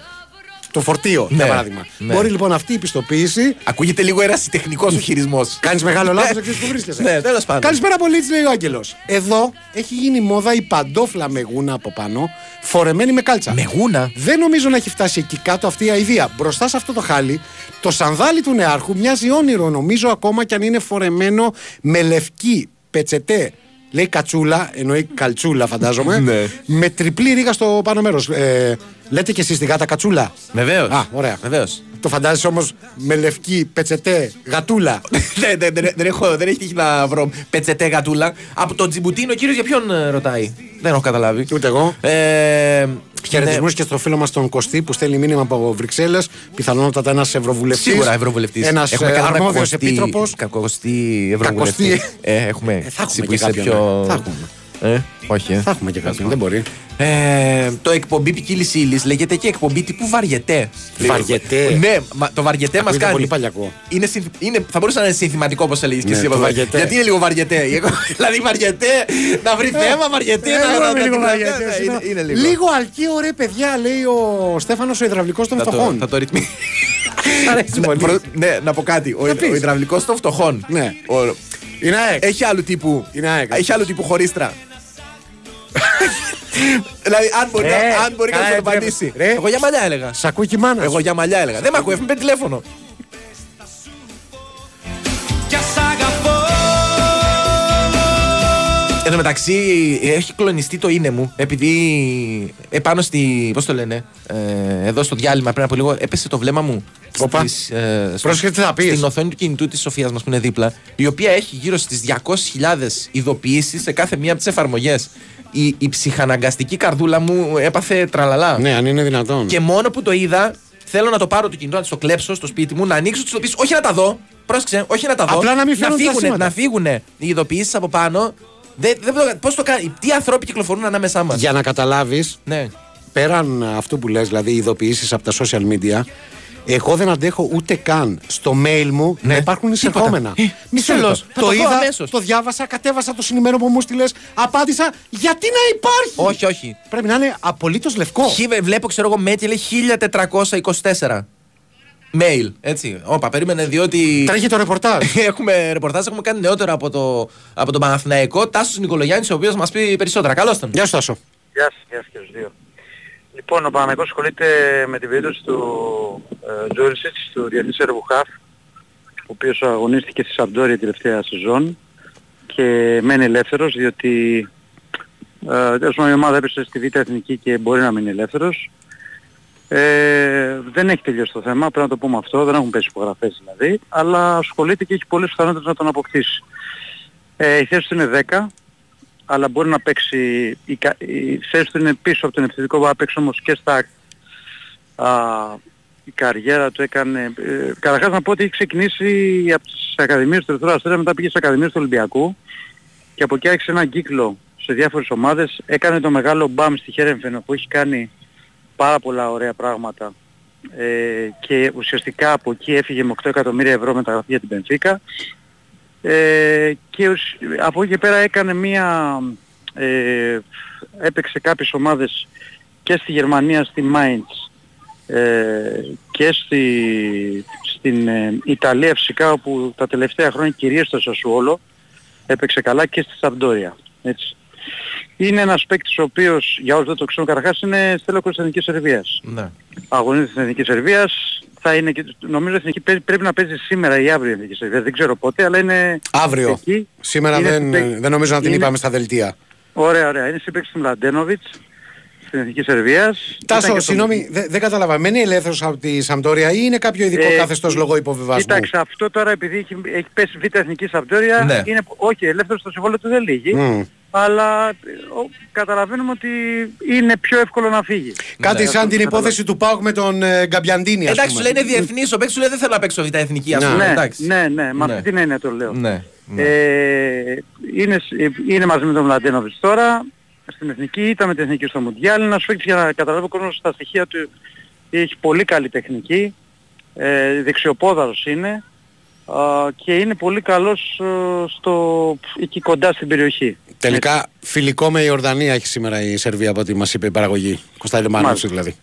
το φορτίο, για Ναι. παράδειγμα. Ναι. Μπορεί λοιπόν αυτή η πιστοποίηση. Ακούγεται λίγο ερασιτεχνικό ο χειρισμός. Κάνεις μεγάλο λάθος, δεν ξέρεις που βρίσκεσαι. Ναι, τέλος πάντων. Καλησπέρα πολύ, έτσι λέει ο Άγγελος. Εδώ έχει γίνει μόδα η παντόφλα με γούνα από πάνω, φορεμένη με κάλτσα. Με γούνα. Δεν νομίζω να έχει φτάσει εκεί κάτω αυτή η αηδία. Μπροστά σε αυτό το χάλι, το σανδάλι του νεάρχου μοιάζει όνειρο, νομίζω ακόμα κι αν είναι φορεμένο με λευκή πετσετέ. Λέει κατσούλα, εννοεί καλτσούλα φαντάζομαι. Ναι. με τριπλή ρίγα στο πάνω μέρος. Ε, λέτε και εσείς τη γάτα κατσούλα; Βεβαίως. Α, ωραία. Βεβαίως. Το φαντάζεσαι όμως με λευκή πετσετέ γατούλα; δεν, δεν, δεν, δεν, έχω, δεν έχει τύχει να βρω πετσετέ γατούλα. Από τον Τζιμπουτίνο, ο κύριος για ποιον ε, ρωτάει; Δεν έχω καταλάβει. Ούτε εγώ. Ε, Χαιρετισμούς ναι. και στο φίλο μας τον Κωστή που στέλνει μήνυμα από Βρυξέλλες. Πιθανότατα ένας ευρωβουλευτής. Σίγουρα ευρωβουλευτής. Ένας αρμόδιος επίτροπος. Κακοστή ευρωβουλευτή. Κακοστή. Ε, έχουμε. Ε, θα εσύ έχουμε που και είσαι κάποιον. πιο- ε. Θα έχουμε. Ε, όχι, ε. Θα έχουμε και κάποιον. Δεν μπορεί. Ε, το εκπομπή ποικίλη ύλη λέγεται και εκπομπή τύπου βαριετέ. Βαριετέ. Ναι, μα, το βαριετέ μας Ακούγεται κάνει. πολύ παλιακό. Είναι, συνθ- είναι, θα μπορούσε να είναι συνθηματικό όπως έλεγες και Ναι, εσύ. το Παπαδάκη. βαριετέ. Γιατί είναι λίγο βαριετέ. Εγώ- δηλαδή βαριετέ, να βρει θέμα, βαριετέ. Ε, να- εγώ να- είμαι να- λίγο να- βαριετές, ναι, είναι- είναι- Είναι λίγο. Λίγο αλκείο, ρε παιδιά, λέει ο Στέφανος ο υδραυλικός των Θα το- φτωχών. Θα το ρυθμίσει. αρέσει πολύ. Προ- Ναι, να πω κάτι. Ο, Να πεις. ο υδραυλικός των φτωχών. Ναι. Ο- Είναι ΑΕΚ. Έχει άλλου τύπου. Είναι ΑΕΚ. Έχει άλλου τύπου χωρίστρα. Δηλαδή, αν μπορεί, Ε, να- αν μπορεί καλά, κάποιος να ε, απαντήσει. ρε. Εγώ για μαλλιά έλεγα. Σ' ακούει και η μάνα. Εγώ για μαλλιά έλεγα. Δεν με ακούει, με παίρνει τηλέφωνο. Εν τω μεταξύ, έχει κλονιστεί το είναι μου επειδή επάνω στη. Πώς το λένε, ε, εδώ στο διάλειμμα πριν από λίγο έπεσε το βλέμμα μου. Οπα. στις, ε, στο- Πρόσεχε τι θα πεις. Στην οθόνη του κινητού της Σοφίας μας που είναι δίπλα, η οποία έχει γύρω στις 200.000 ειδοποιήσεις σε κάθε μία από τις εφαρμογές. Η, η ψυχαναγκαστική καρδούλα μου έπαθε τραλαλά. Ναι, αν είναι δυνατόν. Και μόνο που το είδα, θέλω να το πάρω το κινητό, να το κλέψω στο σπίτι μου, να ανοίξω τις ειδοποιήσει. Όχι να τα δω. Πρόσεξε, όχι να τα δω. Απλά να μην φαίνονται τα φύγουνε, σήματα. να φύγουνε οι ειδοποιήσεις από πάνω. Δεν, δεν, πώς το κάνει, τι ανθρώποι κυκλοφορούν ανάμεσά μας. Για να καταλάβεις, Ναι. πέραν αυτού που λες, δηλαδή ειδοποιήσεις από τα social media, εγώ δεν αντέχω ούτε καν στο mail μου να υπάρχουν εισερχόμενα. Ε, Μισό τέλος. λεπτό. Θα Το το δω είδα, αμέσως. το διάβασα, κατέβασα το συνημέρο που μου στείλε, απάντησα. Γιατί να υπάρχει! Όχι, όχι. Πρέπει να είναι απολύτως λευκό. Χι- βλέπω, ξέρω εγώ, μέτρη λέει 1424. Mail, έτσι. Όπα, περίμενε, διότι. Τρέχει το ρεπορτάζ. έχουμε ρεπορτάζ, έχουμε κάνει νεότερο από, το, από τον Παναθηναϊκό. Τάσος Νικολογιάννης, ο οποίος μας πει περισσότερα. Καλώς τον. Γεια σου, Τάσο. Γεια σας, γεια σας και στους δύο. Λοιπόν, ο Παναγικός ασχολείται με την περίπτωση του ε, Τζόρισιτς, του διεθνής έργου Χαφ, ο οποίος αγωνίστηκε στη Σαμπτόρια τελευταία σεζόν και μένει ελεύθερος διότι ε, τέλος πάντων η ομάδα έπεσε στη Β' Εθνική και μπορεί να μείνει ελεύθερος. Ε, δεν έχει τελειώσει το θέμα, πρέπει να το πούμε αυτό, δεν έχουν πέσει υπογραφές δηλαδή, αλλά ασχολείται και έχει πολλές πιθανότητες να τον αποκτήσει. Ε, η θέση του είναι 10, αλλά μπορεί να παίξει, η, κα- η θέση του είναι πίσω από τον επιθετικό, μπορεί να παίξει όμως και στα α, η καριέρα του έκανε, ε, καταρχάς να πω ότι έχει ξεκινήσει από τις ακαδημίες του Ερυθρού Αστέρα, μετά πήγε στις ακαδημίες του Ολυμπιακού και από εκεί άρχισε έναν κύκλο σε διάφορες ομάδες, έκανε το μεγάλο μπαμ στη Χέρεμφεν που έχει κάνει πάρα πολλά ωραία πράγματα ε, και ουσιαστικά από εκεί έφυγε με 8 εκατομμύρια ευρώ μεταγραφή για την Πενφύκα ε, και ουσ- από εκεί και πέρα έκανε μία ε, έπαιξε κάποιες ομάδες και στη Γερμανία στη Mainz ε, και στη, στη στην ε, Ιταλία φυσικά όπου τα τελευταία χρόνια κυρίως στο Σασουόλο έπαιξε καλά και στη Σαμπτόρια. Έτσι. Είναι ένας παίκτης ο οποίος, για όσους δεν το ξέρουν καταρχάς, είναι στέλεχος της Εθνικής Σερβίας. Ναι. Αγωνίζεται στην Εθνικής Σερβίας, θα είναι και, νομίζω η Εθνική πρέπει, πρέπει να παίζει σήμερα ή αύριο η Εθνική Σερβία, δεν ξέρω πότε, αλλά είναι Αύριο. εκεί. Σήμερα Είναι δεν, συμπαίκ- δεν νομίζω να την είναι- είπαμε στα δελτία. Ωραία, ωραία. Είναι συμπαίκτης του Μλαντένοβιτς στην Εθνικής Σερβίας. Ήταν και Τάσο, το- συγγνώμη, δεν δεν κατάλαβα. Μένει ελεύθερος από τη Σαμπτόρια ή είναι κάποιο ειδικό Ε, καθεστώ λόγω υποβιβασμού; Κοίταξε, αυτό τώρα επειδή έχει, έχει πέσει β' εθνικής Σαμπτόρια, Ναι. είναι, όχι, ελεύθερος στο συμβόλαιο του δεν λύγει. Μμ. Αλλά ε, ο, καταλαβαίνουμε ότι είναι πιο εύκολο να φύγει. Κάτι Ναι. σαν την υπόθεση του Πάουκ με τον ε, Γκαμπιαντίνη, ας Εντάξει, σου πούμε. λέει είναι διεθνή. Ο παίκτης σου λέει δεν θέλω να παίξω β' εθνική, ας Ναι, πούμε. ναι, εντάξει. ναι, ναι, με Ναι. αυτή την έννοια το λέω. Ναι. Ε, είναι, σ- ε, είναι μαζί με τον Μλαντένοβιτς τώρα, στην Εθνική, ήταν με την Εθνική στο Μουντιάλ, είναι ένας παίκτης για να καταλάβει ο κόσμος στα στοιχεία του, έχει πολύ καλή τεχνική, ε, δεξιοπόδαρος είναι α, και είναι πολύ καλός ε, στο, εκεί κοντά στην περιοχή. Τελικά φιλικό με η Ορδανία έχει σήμερα η Σερβία από ό,τι μας είπε η παραγωγή. Κωνσταντίνο Λιμάνοβιτ Μάλιστα. δηλαδή.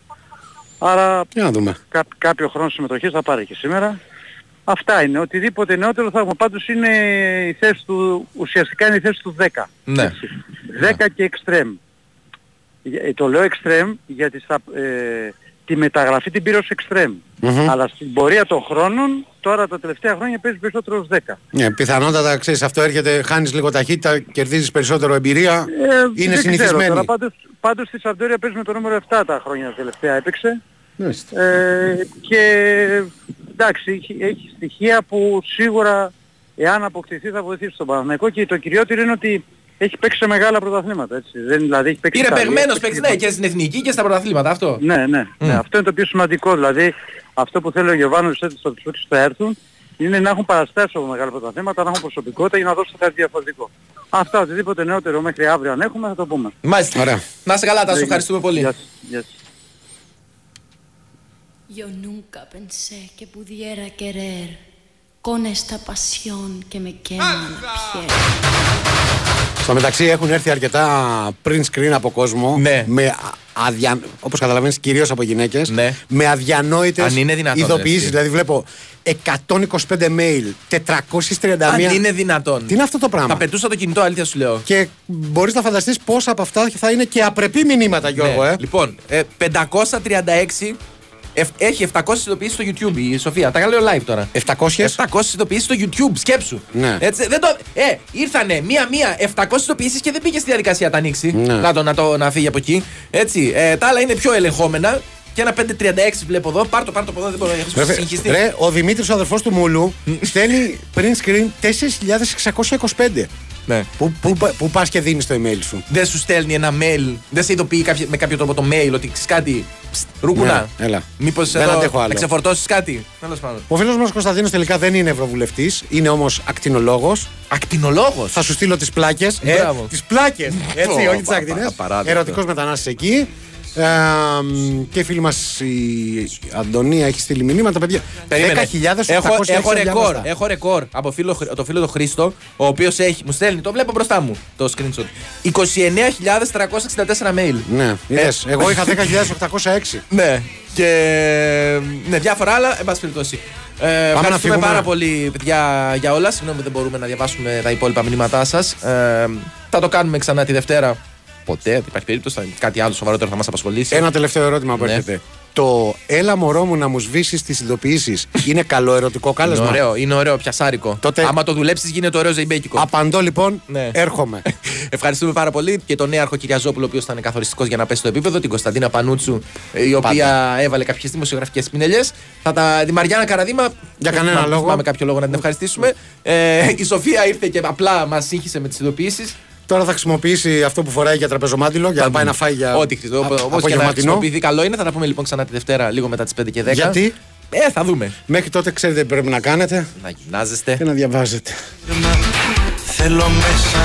Άρα Για να δούμε. κά, κάποιο χρόνο συμμετοχής θα πάρει και σήμερα. Αυτά είναι. Οτιδήποτε νεότερο θα έχουμε. Πάντως είναι η θέση του, ουσιαστικά είναι η θέση του 10. Ναι. 10 και εξτρέμ. Ε, Το λέω εξτρέμ γιατί στα, ε, τη μεταγραφή την πήρε ως εξτρέμ. Μμμ. Αλλά στην πορεία των χρόνων, τώρα τα τελευταία χρόνια παίζει περισσότερο ως 10. Ναι, πιθανότατα ξέρεις αυτό έρχεται, χάνεις λίγο ταχύτητα, κερδίζεις περισσότερο εμπειρία. Ε, είναι δεν συνηθισμένη. Ξέρω, τώρα, πάντως, πάντως στη Σαμπτόρια παίζει με το νούμερο 7 τα χρόνια τα τελευταία έπαιξε. Ε, και εντάξει, έχει, έχει στοιχεία που σίγουρα εάν αποκτηθεί θα βοηθήσει τον Παναθηναϊκό και το κυριότερο είναι ότι έχει παίξει σε μεγάλα πρωταθλήματα. Έτσι. Δεν, δηλαδή, έχει παίξει Είναι Ιταλία, παιγμένο έχει παίκτη, παίξει- ναι, και στην εθνική και στα πρωταθλήματα. Αυτό. Ναι, ναι, ναι. Αυτό είναι το πιο σημαντικό. Δηλαδή αυτό που θέλει ο Γιωβάνος ότι στο ψούτς που θα έρθουν είναι να έχουν παραστάσει από μεγάλα πρωταθλήματα, να έχουν προσωπικότητα για να δώσουν κάτι διαφορετικό. Αυτά, οτιδήποτε νεότερο μέχρι αύριο αν έχουμε θα το πούμε. Μάλιστα. Ωραία. Να είσαι καλά, Τάσο, ευχαριστούμε πολύ. Γεια σας. Γεια σας. Yo nunca pensé que pudiera querer con esta pasión que me quema la piel. Στο μεταξύ έχουν έρθει αρκετά print screen από κόσμο. Ναι. Με αδια... όπως καταλαβαίνεις κυρίως από γυναίκες. Ναι. Με αδιανόητες Αν είναι δυνατόν, ειδοποιήσεις. έτσι. Δηλαδή βλέπω 125 mail, 431... Αν είναι δυνατόν. Τι είναι αυτό το πράγμα; Θα πετούσα το κινητό, αλήθεια σου λέω. Και μπορείς να φανταστείς πόσα από αυτά θα είναι και απρεπή μηνύματα Γιώργο Ναι. ε. Λοιπόν, ε, 536 Εφ- έχει 700 ειδοποιήσεις στο YouTube η Σοφία. Τα λέω live τώρα. 700? 700 ειδοποιήσεις στο YouTube, σκέψου. Ναι. Έτσι, δεν το... Ε, ήρθανε μία-μία 700 ειδοποιήσεις και δεν πήγε στη διαδικασία να τα ανοίξει. Ναι. Να, το, να, το, να φύγει από εκεί. Έτσι. Ε, τα άλλα είναι πιο ελεγχόμενα. Και ένα 536 βλέπω εδώ. Πάρ το, πάρ το από εδώ, δεν μπορώ να Ρε, έχω συγχυστεί. ρε, ο Δημήτρης ο αδερφός του Μούλου στέλνει print screen 4.625 Ναι. που, που, που πας και δίνεις το email σου Δεν σου στέλνει ένα mail, δεν σε ειδοποιεί κάποιο- με κάποιο τρόπο το mail ότι ξέρεις κάτι. Ψτ, ρούκουνα. Ναι, έλα. Μήπως Δεν αντέχω άλλο. να ξεφορτώσεις κάτι; Τέλος πάντων. Ο φίλος μας Κωνσταντίνος τελικά δεν είναι ευρωβουλευτής, είναι όμως ακτινολόγος. Ακτινολόγος; Θα σου στείλω τις πλάκες. Ε, Μπράβο. τις πλάκες, έτσι, Πω, όχι τις πα- ακτινές. πα- απαράδεκτο. Ερωτικός μετανάστης εκεί. Ε, μ, και η φίλη μας η Αντωνία έχει στείλει μηνύματα, παιδιά. Περίμενε. 10.806 έχω, έχω ρεκόρ, αδιάβαστα. έχω ρεκόρ από φίλο, Χρ- το φίλο το Χρήστο, ο οποίος έχει, μου στέλνει, το βλέπω μπροστά μου το screenshot. 29.364 mail. Ναι, είδες, εγώ είχα 10.806. Ναι. Και. Ναι, διάφορα άλλα, εν πάση περιπτώσει. Ε, ευχαριστούμε φύγουμε. πάρα πολύ, παιδιά, για όλα. Συγγνώμη που δεν μπορούμε να διαβάσουμε τα υπόλοιπα μηνύματά σας. Ε, θα το κάνουμε ξανά τη Δευτέρα. Ποτέ, δεν υπάρχει περίπτωση. θα- Κάτι άλλο σοβαρότερο θα μας απασχολήσει. Ένα τελευταίο ερώτημα που Ναι. έρχεται. Το έλα μωρό μου να μου σβήσεις τις ειδοποιήσει είναι καλό ερωτικό Είναι κάλεσμα; ωραίο, είναι ωραίο, πιασάρικο. Τότε- Άμα το δουλέψεις, γίνεται ωραίο ζεϊμπέκικο. Απαντώ λοιπόν, Ναι. έρχομαι. Ευχαριστούμε πάρα πολύ και τον νέαρχο Κυριαζόπουλο, ο οποίος ήταν καθοριστικός για να πέσει στο επίπεδο, την Κωνσταντίνα Πανούτσου, η οποία έβαλε κάποιες δημοσιογραφικές πινελιές. Θα τα, τη Μαριάννα Καραδίμα. Για δεν κανένα θυμάμαι- λόγο. Θυμάμαι κάποιο λόγο να την ευχαριστήσουμε. Ε, η Σοφία ήρθε και απλά μας σύγχυσε με τις ειδοποιήσει. Τώρα θα χρησιμοποιήσει αυτό που φοράει για τραπεζομάντιλο για να πάει να φάει για Ό,τι χρειάζεται. απ- Όπως και να απογευματινό. χρησιμοποιηθεί, καλό είναι. Θα τα πούμε λοιπόν ξανά τη Δευτέρα, λίγο μετά τις 5 και 10. Γιατί; Ε, θα δούμε. μέχρι τότε ξέρετε τι πρέπει να κάνετε Να γυμνάζεστε. και να διαβάζετε. Θέλω μέσα